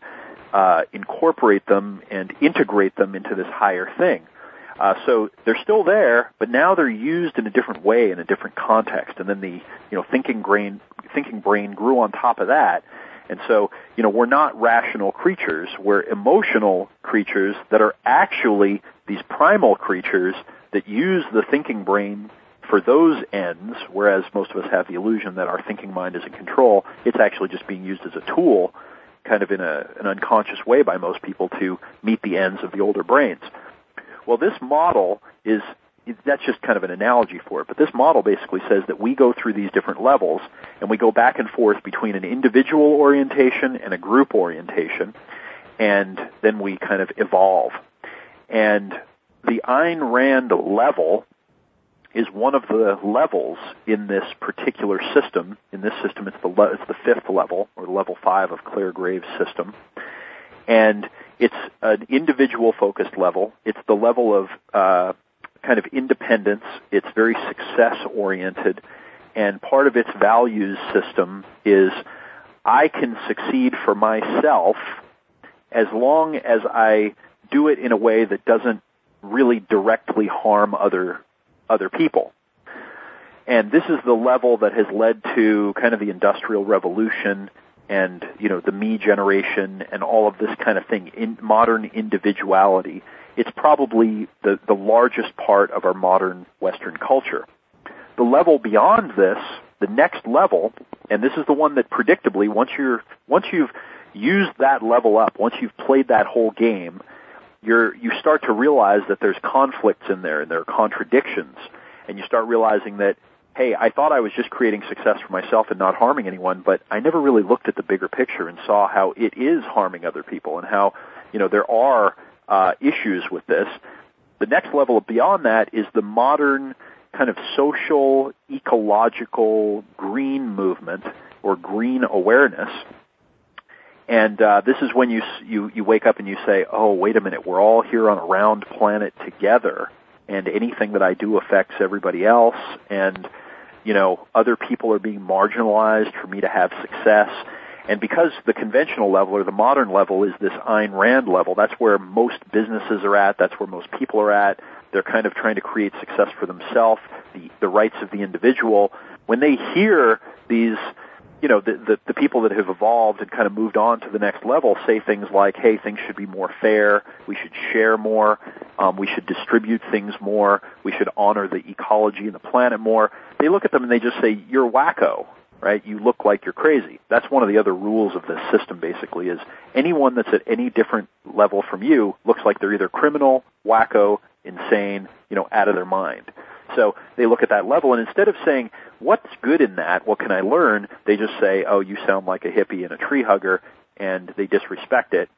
uh, incorporate them and integrate them into this higher thing. Uh, so they're still there, but now they're used in a different way in a different context. And then the you know thinking brain thinking brain grew on top of that. And so you know we're not rational creatures; we're emotional creatures that are actually these primal creatures that use the thinking brain for those ends. Whereas most of us have the illusion that our thinking mind is in control. It's actually just being used as a tool, kind of in a, an unconscious way by most people to meet the ends of the older brains. Well, this model is that's just kind of an analogy for it, but this model basically says that we go through these different levels and we go back and forth between an individual orientation and a group orientation, and then we kind of evolve. And the Ayn Rand level is one of the levels in this particular system. In this system, it's the le- it's the fifth level or level five of Clare Graves' system, and it's an individual focused level. It's the level of uh, kind of independence. It's very success oriented. And part of its values system is I can succeed for myself as long as I do it in a way that doesn't really directly harm other other people. And this is the level that has led to kind of the industrial revolution and you know the me generation and all of this kind of thing in modern individuality it's probably the, the largest part of our modern western culture. The level beyond this the next level and this is the one that predictably once you're once you've used that level up once you've played that whole game you're you start to realize that there's conflicts in there and there are contradictions. And you start realizing that hey, I thought I was just creating success for myself and not harming anyone, but I never really looked at the bigger picture and saw how it is harming other people and how, you know, there are uh, issues with this. The next level beyond that is the modern kind of social, ecological green movement or green awareness. And uh, this is when you you you wake up and you say, "Oh, wait a minute, we're all here on a round planet together, and anything that I do affects everybody else." And you know, other people are being marginalized for me to have success. And because the conventional level or the modern level is this Ayn Rand level, that's where most businesses are at, that's where most people are at. They're kind of trying to create success for themselves, the, the rights of the individual. When they hear these, you know, the, the, the people that have evolved and kind of moved on to the next level say things like, hey, things should be more fair, we should share more, um, we should distribute things more, we should honor the ecology and the planet more they look at them and they just say, you're wacko, right? You look like you're crazy. That's one of the other rules of this system basically is anyone that's at any different level from you looks like they're either criminal, wacko, insane, you know, out of their mind. So they look at that level and instead of saying, what's good in that? What can I learn? They just say, oh, you sound like a hippie and a tree hugger and they disrespect it.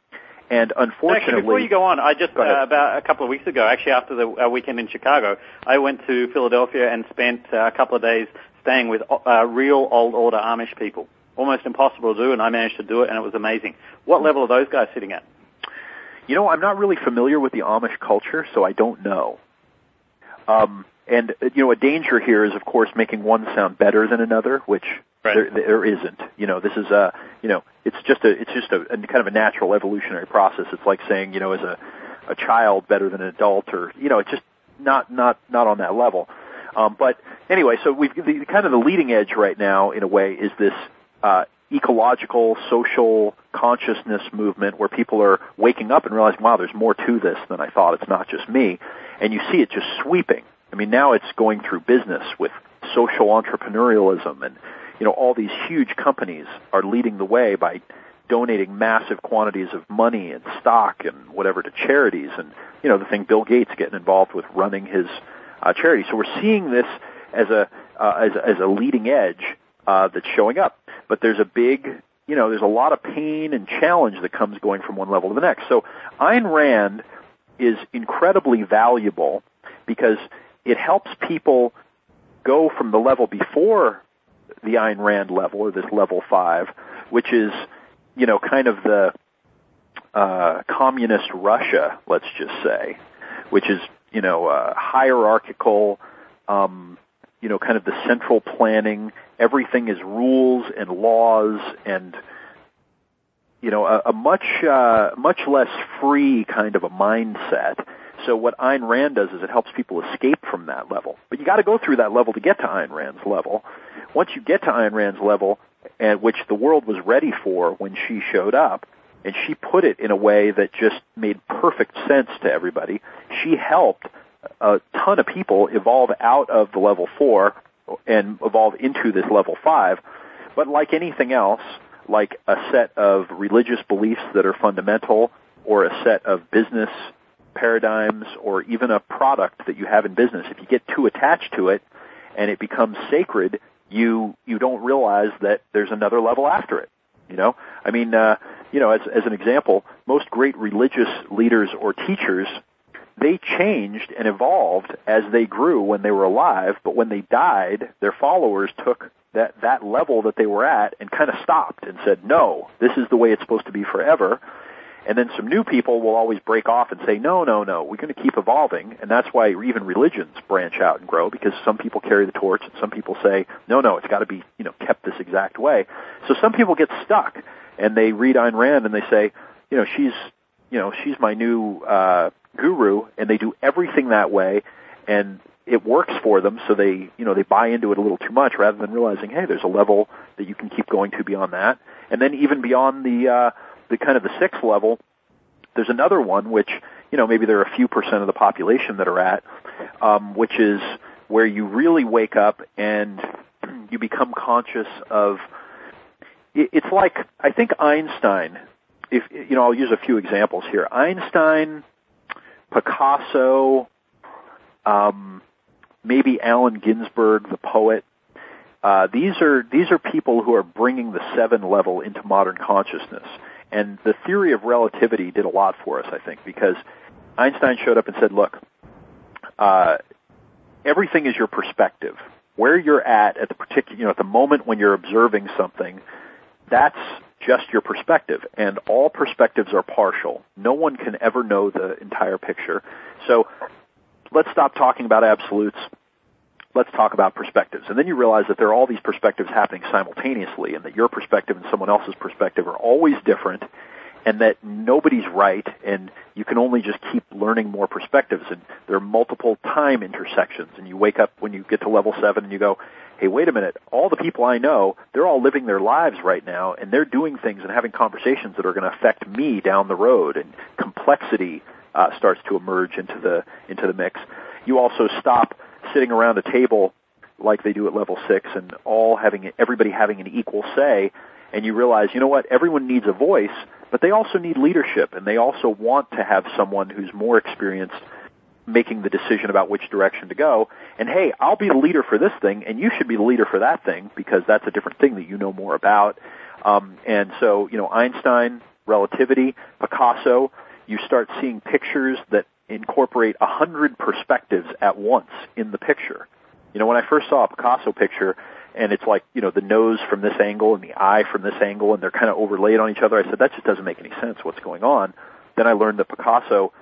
And unfortunately, actually, before you go on, I just uh, about a couple of weeks ago, actually after the uh, weekend in Chicago, I went to Philadelphia and spent uh, a couple of days staying with uh, real old order Amish people. Almost impossible to do, and I managed to do it, and it was amazing. What level are those guys sitting at? You know, I'm not really familiar with the Amish culture, so I don't know. Um, and uh, you know, a danger here is, of course, making one sound better than another, which Right. there, there isn't. You know, this is a, you know, it's just a, it's just a, a kind of a natural evolutionary process. It's like saying, you know, as a, a child better than an adult, or you know, it's just not, not, not on that level. Um, but anyway, so we've the, kind of the leading edge right now, in a way, is this uh, ecological, social consciousness movement where people are waking up and realizing, wow, there's more to this than I thought. It's not just me, and you see it just sweeping. I mean, now it's going through business with social entrepreneurialism and you know, all these huge companies are leading the way by donating massive quantities of money and stock and whatever to charities and you know the thing Bill Gates getting involved with running his uh, charity. So we're seeing this as a uh, as, as a leading edge uh, that's showing up. But there's a big you know there's a lot of pain and challenge that comes going from one level to the next. So Ayn Rand is incredibly valuable because it helps people go from the level before the Ayn Rand level or this level five, which is, you know, kind of the uh, communist Russia, let's just say, which is, you know, uh, hierarchical, um, you know, kind of the central planning. Everything is rules and laws and, you know, a, a much, uh, much less free kind of a mindset. So what Ayn Rand does is it helps people escape from that level. But you got to go through that level to get to Ayn Rand's level. Once you get to Ayn Rand's level, and which the world was ready for when she showed up, and she put it in a way that just made perfect sense to everybody. She helped a ton of people evolve out of the level four and evolve into this level five. But like anything else, like a set of religious beliefs that are fundamental or a set of business paradigms or even a product that you have in business, if you get too attached to it and it becomes sacred, you you don't realize that there's another level after it. You know, I mean, uh, you know, as as an example, most great religious leaders or teachers they changed and evolved as they grew when they were alive, but when they died, their followers took that that level that they were at and kind of stopped and said, "No, this is the way it's supposed to be forever." And then some new people will always break off and say, no, no, no, we're going to keep evolving. And that's why even religions branch out and grow because some people carry the torch and some people say, no, no, it's got to be, you know, kept this exact way. So some people get stuck and they read Ayn Rand and they say, you know, she's, you know, she's my new, uh, guru and they do everything that way. And it works for them, so they you know they buy into it a little too much rather than realizing, hey, there's a level that you can keep going to beyond that, and then even beyond the uh, the kind of the sixth level, there's another one which you know maybe there are a few percent of the population that are at, um, which is where you really wake up and you become conscious of. It's like I think Einstein. If you know, I'll use a few examples here. Einstein, Picasso, um, maybe Allen Ginsberg, the poet. Uh, these are these are people who are bringing the seven level into modern consciousness, and the theory of relativity did a lot for us, I think, because Einstein showed up and said, "Look, uh, everything is your perspective. Where you're at at the particular, you know, at the moment when you're observing something, that's just your perspective, and all perspectives are partial. No one can ever know the entire picture. So let's stop talking about absolutes. Let's talk about perspectives. And then you realize that there are all these perspectives happening simultaneously and that your perspective and someone else's perspective are always different and that nobody's right and you can only just keep learning more perspectives and there are multiple time intersections and you wake up when you get to level 7 and you go, hey, wait a minute, all the people I know, they're all living their lives right now and they're doing things and having conversations that are going to affect me down the road and complexity uh, starts to emerge into the into the mix. You also stop sitting around a table like they do at level six and all having everybody having an equal say, and you realize, you know what, everyone needs a voice, but they also need leadership, and they also want to have someone who's more experienced making the decision about which direction to go. And hey, I'll be the leader for this thing, and you should be the leader for that thing because that's a different thing that you know more about. Um, and so, you know, Einstein, relativity, Picasso, you start seeing pictures that incorporate a hundred perspectives at once in the picture. You know, when I first saw a Picasso picture, and it's like, you know, the nose from this angle and the eye from this angle, and they're kind of overlaid on each other, I said, that just doesn't make any sense. What's going on? Then I learned that Picasso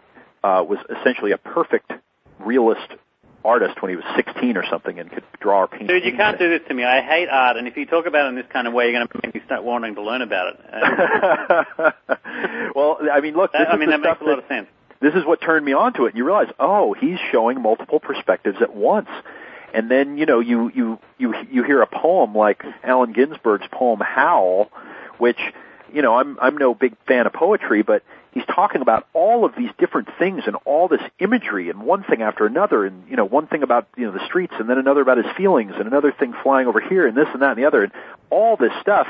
uh, was essentially a perfect realist artist when he was 16 or something and could draw or paint. Dude, you can't do this to me. I hate art, and if you talk about it in this kind of way, you're going to make me start wanting to learn about it. well, I mean, look, that, I mean that makes a lot of sense. This is what turned me on to it, and you realize, oh, he's showing multiple perspectives at once. And then, you know, you you you you hear a poem like Allen Ginsberg's poem Howl, which, you know, I'm I'm no big fan of poetry, but he's talking about all of these different things and all this imagery and one thing after another and you know one thing about you know the streets and then another about his feelings and another thing flying over here and this and that and the other. And all this stuff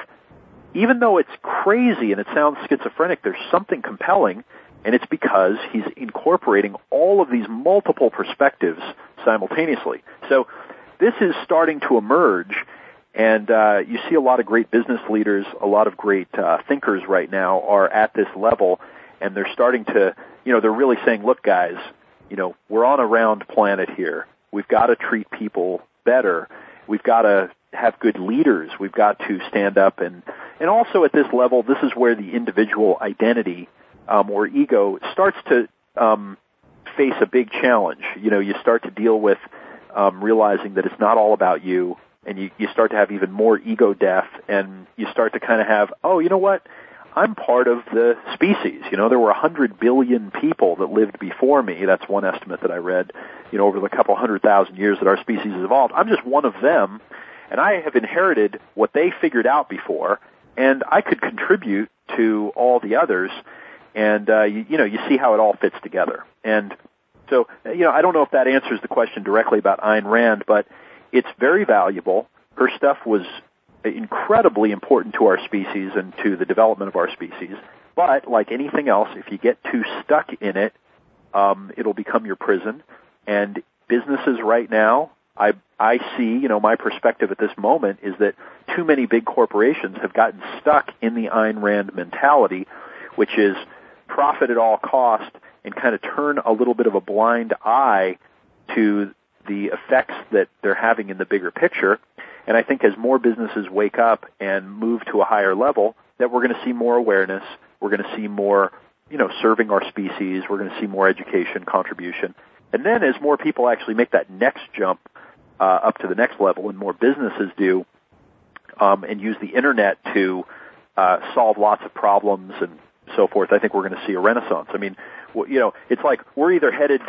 even though it's crazy and it sounds schizophrenic there's something compelling and it's because he's incorporating all of these multiple perspectives simultaneously so this is starting to emerge and uh, you see a lot of great business leaders, a lot of great uh, thinkers right now are at this level, and they're starting to, you know, they're really saying, look guys, you know, we're on a round planet here. We've got to treat people better. We've got to have good leaders. We've got to stand up and, and also at this level, this is where the individual identity, um, or ego starts to, um, face a big challenge. You know, you start to deal with, um, realizing that it's not all about you and you, you start to have even more ego death and you start to kind of have, oh, you know what? I'm part of the species. You know, there were a hundred billion people that lived before me. That's one estimate that I read. You know, over the couple hundred thousand years that our species has evolved, I'm just one of them, and I have inherited what they figured out before, and I could contribute to all the others. And uh, you, you know, you see how it all fits together. And so, you know, I don't know if that answers the question directly about Ayn Rand, but it's very valuable. Her stuff was incredibly important to our species and to the development of our species. But like anything else, if you get too stuck in it, um, it'll become your prison. And businesses right now, I I see, you know, my perspective at this moment is that too many big corporations have gotten stuck in the Ayn Rand mentality, which is profit at all cost and kind of turn a little bit of a blind eye to the effects that they're having in the bigger picture and I think as more businesses wake up and move to a higher level, that we're going to see more awareness. We're going to see more, you know, serving our species. We're going to see more education contribution. And then as more people actually make that next jump uh, up to the next level, and more businesses do, um, and use the internet to uh, solve lots of problems and so forth, I think we're going to see a renaissance. I mean, you know, it's like we're either headed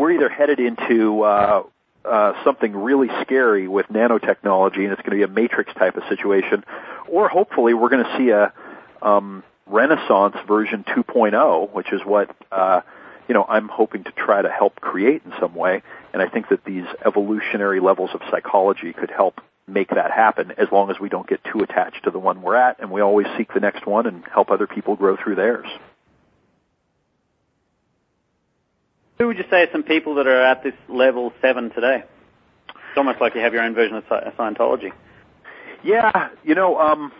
we're either headed into uh, uh, something really scary with nanotechnology, and it's going to be a matrix type of situation, or hopefully we're going to see a um, Renaissance version 2.0, which is what uh, you know I'm hoping to try to help create in some way. And I think that these evolutionary levels of psychology could help make that happen as long as we don't get too attached to the one we're at and we always seek the next one and help other people grow through theirs. Who would you say are some people that are at this level seven today? It's almost like you have your own version of Scientology. Yeah, you know, um,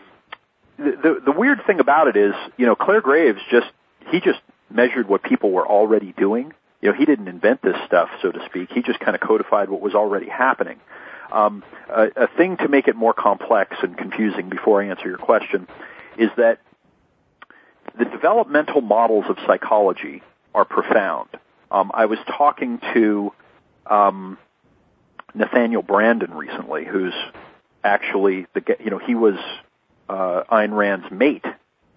the, the the weird thing about it is, you know, Clare Graves just he just measured what people were already doing. You know, he didn't invent this stuff, so to speak. He just kind of codified what was already happening. Um, a, a thing to make it more complex and confusing before I answer your question is that the developmental models of psychology are profound. Um, I was talking to um, Nathaniel Branden recently, who's actually the you know he was uh, Ayn Rand's mate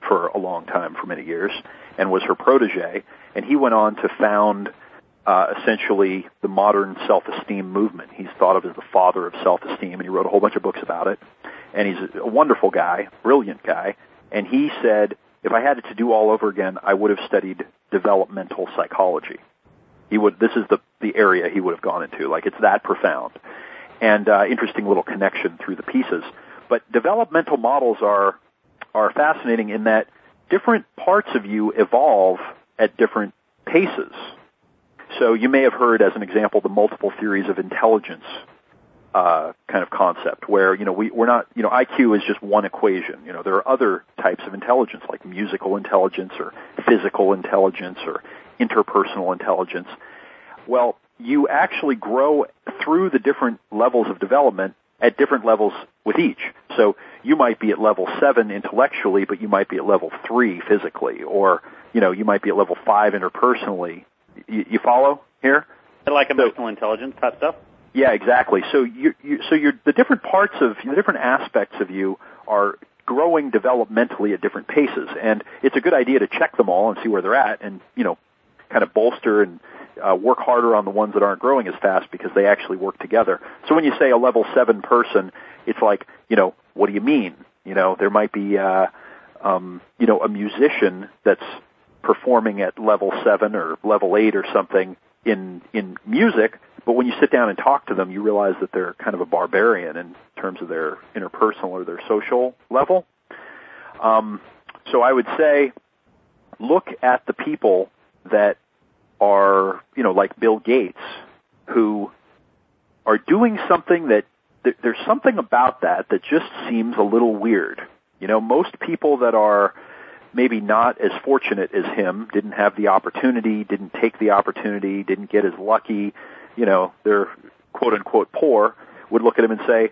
for a long time, for many years, and was her protege, and he went on to found uh, essentially the modern self-esteem movement. He's thought of as the father of self-esteem, and he wrote a whole bunch of books about it. And he's a wonderful guy, brilliant guy. And he said, if I had it to do all over again, I would have studied developmental psychology. He would. This is the the area he would have gone into. Like it's that profound, and uh, interesting little connection through the pieces. But developmental models are are fascinating in that different parts of you evolve at different paces. So you may have heard, as an example, the multiple theories of intelligence uh, kind of concept, where you know we, we're not, you know, IQ is just one equation. You know, there are other types of intelligence, like musical intelligence or physical intelligence or interpersonal intelligence. Well, you actually grow through the different levels of development at different levels with each. So you might be at level seven intellectually, but you might be at level three physically, or you know, you might be at level five interpersonally, you, you follow here? Like emotional so, intelligence type stuff. Yeah, exactly. So you, you so you're the different parts of the different aspects of you are growing developmentally at different paces, and it's a good idea to check them all and see where they're at, and you know, kind of bolster and uh, work harder on the ones that aren't growing as fast because they actually work together. So when you say a level seven person, it's like you know, what do you mean? You know, there might be uh, um, you know a musician that's performing at level seven or level eight or something in in music, but when you sit down and talk to them, you realize that they're kind of a barbarian in terms of their interpersonal or their social level. Um, so I would say, look at the people that are, you know, like Bill Gates, who are doing something that there's something about that that just seems a little weird. You know, most people that are maybe not as fortunate as him, didn't have the opportunity, didn't take the opportunity, didn't get as lucky, you know, they're quote unquote poor, would look at him and say,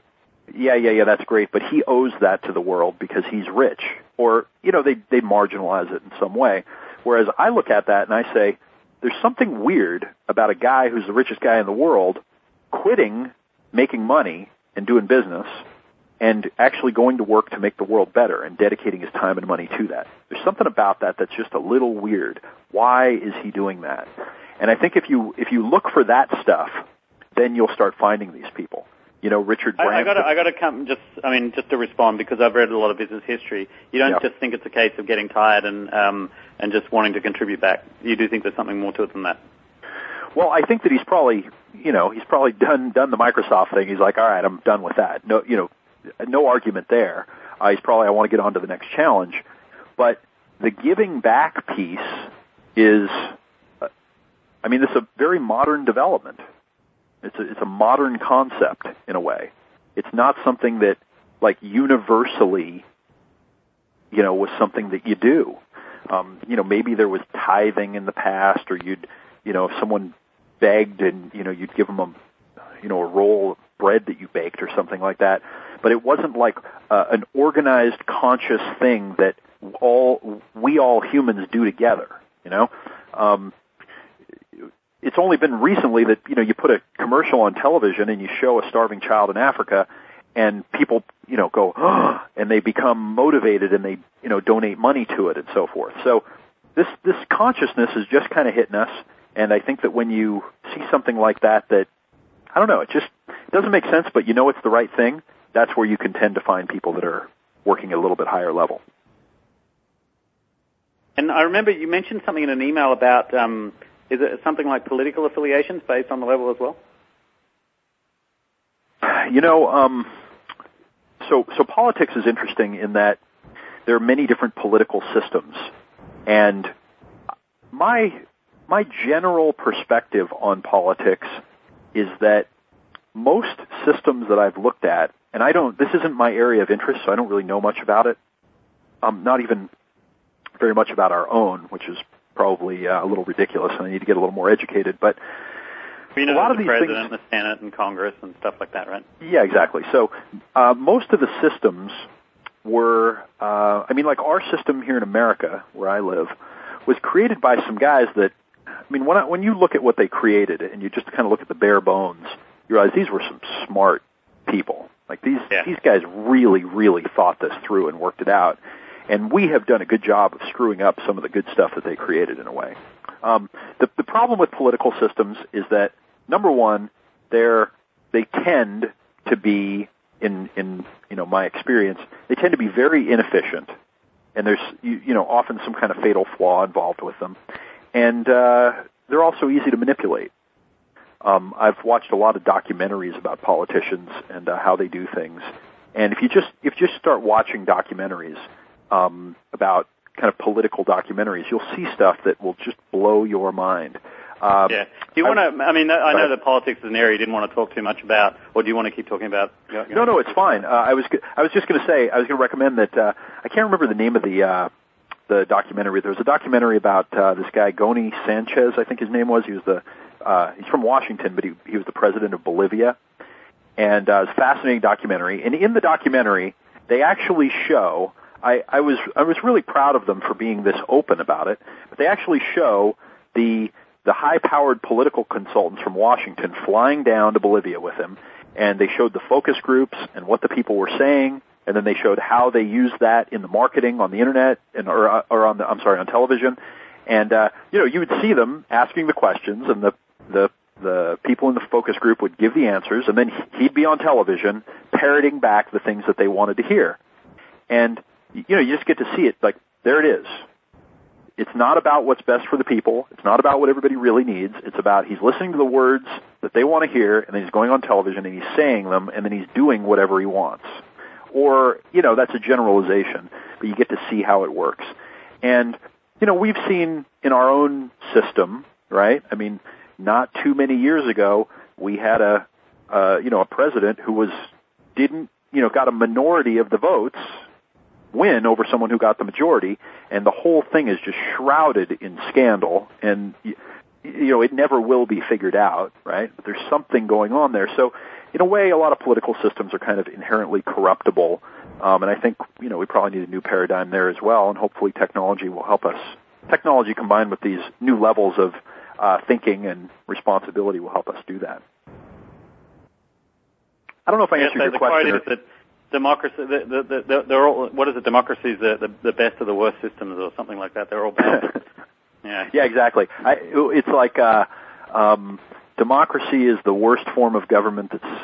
yeah, yeah, yeah, that's great, but he owes that to the world because he's rich. Or, you know, they, they marginalize it in some way. Whereas I look at that and I say, there's something weird about a guy who's the richest guy in the world quitting making money and doing business and actually going to work to make the world better and dedicating his time and money to that. There's something about that that's just a little weird. Why is he doing that? And I think if you if you look for that stuff, then you'll start finding these people. You know, Richard Branson. I, I got I got to come just I mean just to respond because I've read a lot of business history. You don't yep. just think it's a case of getting tired and um, and just wanting to contribute back. You do think there's something more to it than that. Well, I think that he's probably, you know, he's probably done done the Microsoft thing. He's like, all right, I'm done with that. No, you know, no argument there. Uh, he's probably, I want to get on to the next challenge. But the giving back piece is, uh, I mean, it's a very modern development. It's a, it's a modern concept in a way. It's not something that, like, universally, you know, was something that you do. Um, you know, maybe there was tithing in the past, or you'd, you know, if someone begged and you know you'd give them a, you know, a roll of bread that you baked or something like that but it wasn't like uh, an organized, conscious thing that all we all humans do together. You know, um, it's only been recently that you know you put a commercial on television and you show a starving child in Africa, and people you know go oh, and they become motivated and they you know donate money to it and so forth. So this this consciousness is just kind of hitting us, and I think that when you see something like that that I don't know, it just doesn't make sense, but you know it's the right thing, that's where you can tend to find people that are working at a little bit higher level. And I remember you mentioned something in an email about um, is it something like political affiliations based on the level as well? You know, um, so so politics is interesting in that there are many different political systems, and my my general perspective on politics is that most systems that I've looked at, and I don't, this isn't my area of interest, so I don't really know much about it. Um, not even very much about our own, which is probably uh, a little ridiculous, and I need to get a little more educated. But you know, a lot the of these president, things, the Senate, and Congress, and stuff like that, right? Yeah, exactly. So uh, most of the systems were, uh, I mean, like our system here in America, where I live, was created by some guys that, I mean, when I, when you look at what they created, and you just kind of look at the bare bones, you realize these were some smart people. Like these Yeah. these guys really, really thought this through and worked it out. And we have done a good job of screwing up some of the good stuff that they created in a way. Um, the the problem with political systems is that number one, they're they tend to be in in you know my experience, they tend to be very inefficient, and there's you, you know often some kind of fatal flaw involved with them, and uh, they're also easy to manipulate. Um, I've watched a lot of documentaries about politicians and uh, how they do things, and if you just if you just start watching documentaries um, about kind of political documentaries, you'll see stuff that will just blow your mind. Um, Yeah. Do you want to? I mean, I know that politics is an area you didn't want to talk too much about, or do you want to keep talking about? you know- No, no, it's fine. Uh, I was I was just going to say I was going to recommend that uh, I can't remember the name of the uh, the documentary. There was a documentary about uh, this guy Goni Sanchez, I think his name was. He was the uh, he's from Washington, but he he was the president of Bolivia, and uh, it's a fascinating documentary. And in the documentary, they actually show. I, I was I was really proud of them for being this open about it. But they actually show the the high-powered political consultants from Washington flying down to Bolivia with him, and they showed the focus groups and what the people were saying, and then they showed how they used that in the marketing on the internet and or, or on the I'm sorry on television, and uh, you know you would see them asking the questions, and the the the people in the focus group would give the answers, and then he- he'd be on television parroting back the things that they wanted to hear, and you know you just get to see it like there it is it's not about what's best for the people. It's not about what everybody really needs. It's about he's listening to the words that they want to hear, and then he's going on television and he's saying them, and then he's doing whatever he wants. Or, you know, that's a generalization, but you get to see how it works. And, you know, we've seen in our own system, right? I mean, not too many years ago, we had a, uh, you know, a president who was, didn't, you know, got a minority of the votes, win over someone who got the majority, and the whole thing is just shrouded in scandal, and you know it never will be figured out, right? But there's something going on there. So, in a way, a lot of political systems are kind of inherently corruptible, um, and I think you know we probably need a new paradigm there as well, and hopefully technology will help us. Technology combined with these new levels of uh, thinking and responsibility will help us do that. I don't know if I Yes, answered your the question. quote or- is that democracy, the, the, the, the, they're all, what is it? Democracy is the, the, the best of the worst systems, or something like that. They're all bad. yeah. Yeah, exactly. I, it's like uh, um, democracy is the worst form of government that's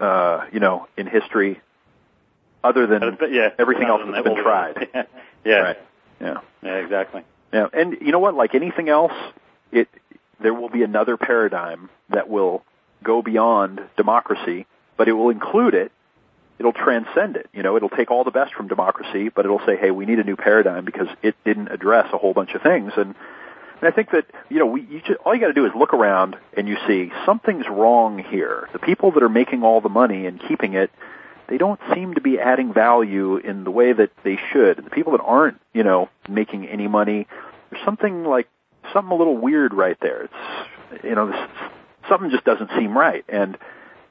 uh, you know in history, other than But, yeah. everything else that's been tried. the- yeah. Right. Yeah. Yeah. Exactly. Yeah. And you know what? Like anything else, it there will be another paradigm that will go beyond democracy, but it will include it. It'll transcend it. You know, it'll take all the best from democracy, but it'll say, "Hey, we need a new paradigm because it didn't address a whole bunch of things." And and I think that you know, we you just, all you got to do is look around and you see something's wrong here. The people that are making all the money and keeping it, they don't seem to be adding value in the way that they should. The people that aren't, you know, making any money, there's something like something a little weird right there. It's you know, this, something just doesn't seem right. And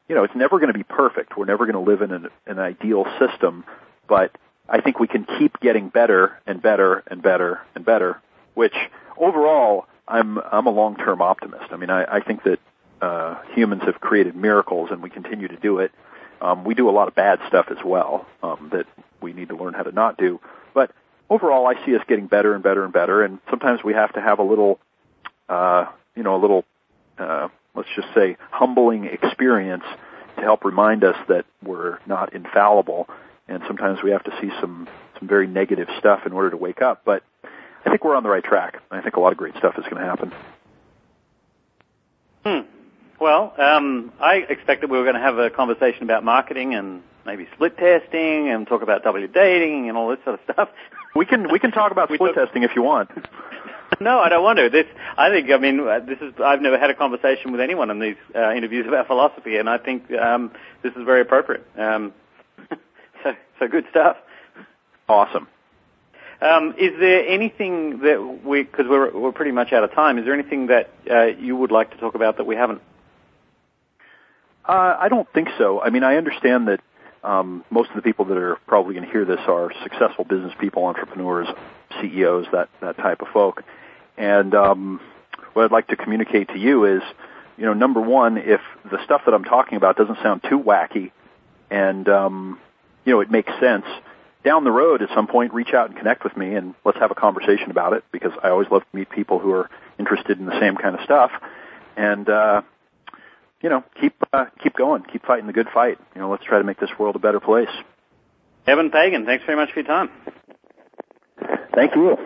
you know, it's never going to be perfect. We're never going to live in an, an ideal system, but I think we can keep getting better and better and better and better. Which overall, I'm I'm a long-term optimist. I mean, I, I think that uh, humans have created miracles, and we continue to do it. Um, we do a lot of bad stuff as well um, that we need to learn how to not do. But overall, I see us getting better and better and better. And sometimes we have to have a little, uh, you know, a little uh, let's just say, humbling experience to help remind us that we're not infallible, and sometimes we have to see some some very negative stuff in order to wake up. But I think we're on the right track. I think a lot of great stuff is going to happen. Hmm. Well, um, I expected we were going to have a conversation about marketing and maybe split testing and talk about W dating and all this sort of stuff. We can we can talk about split testing if you want. no, I don't want to. This, I think, I mean, uh, this is. I've never had a conversation with anyone in these uh, interviews about philosophy, and I think um, this is very appropriate. Um, so, so good stuff. Awesome. Um, is there anything that we, because we're we're pretty much out of time, is there anything that uh, you would like to talk about that we haven't? Uh, I don't think so. I mean, I understand that um, most of the people that are probably going to hear this are successful business people, entrepreneurs, CEOs, that that type of folk. And um, what I'd like to communicate to you is, you know, number one, if the stuff that I'm talking about doesn't sound too wacky, and um, you know, it makes sense down the road at some point, reach out and connect with me and let's have a conversation about it because I always love to meet people who are interested in the same kind of stuff. And, uh, you know, keep, uh, keep going, keep fighting the good fight. You know, let's try to make this world a better place. Eben Pagan, thanks very much for your time. Thank you.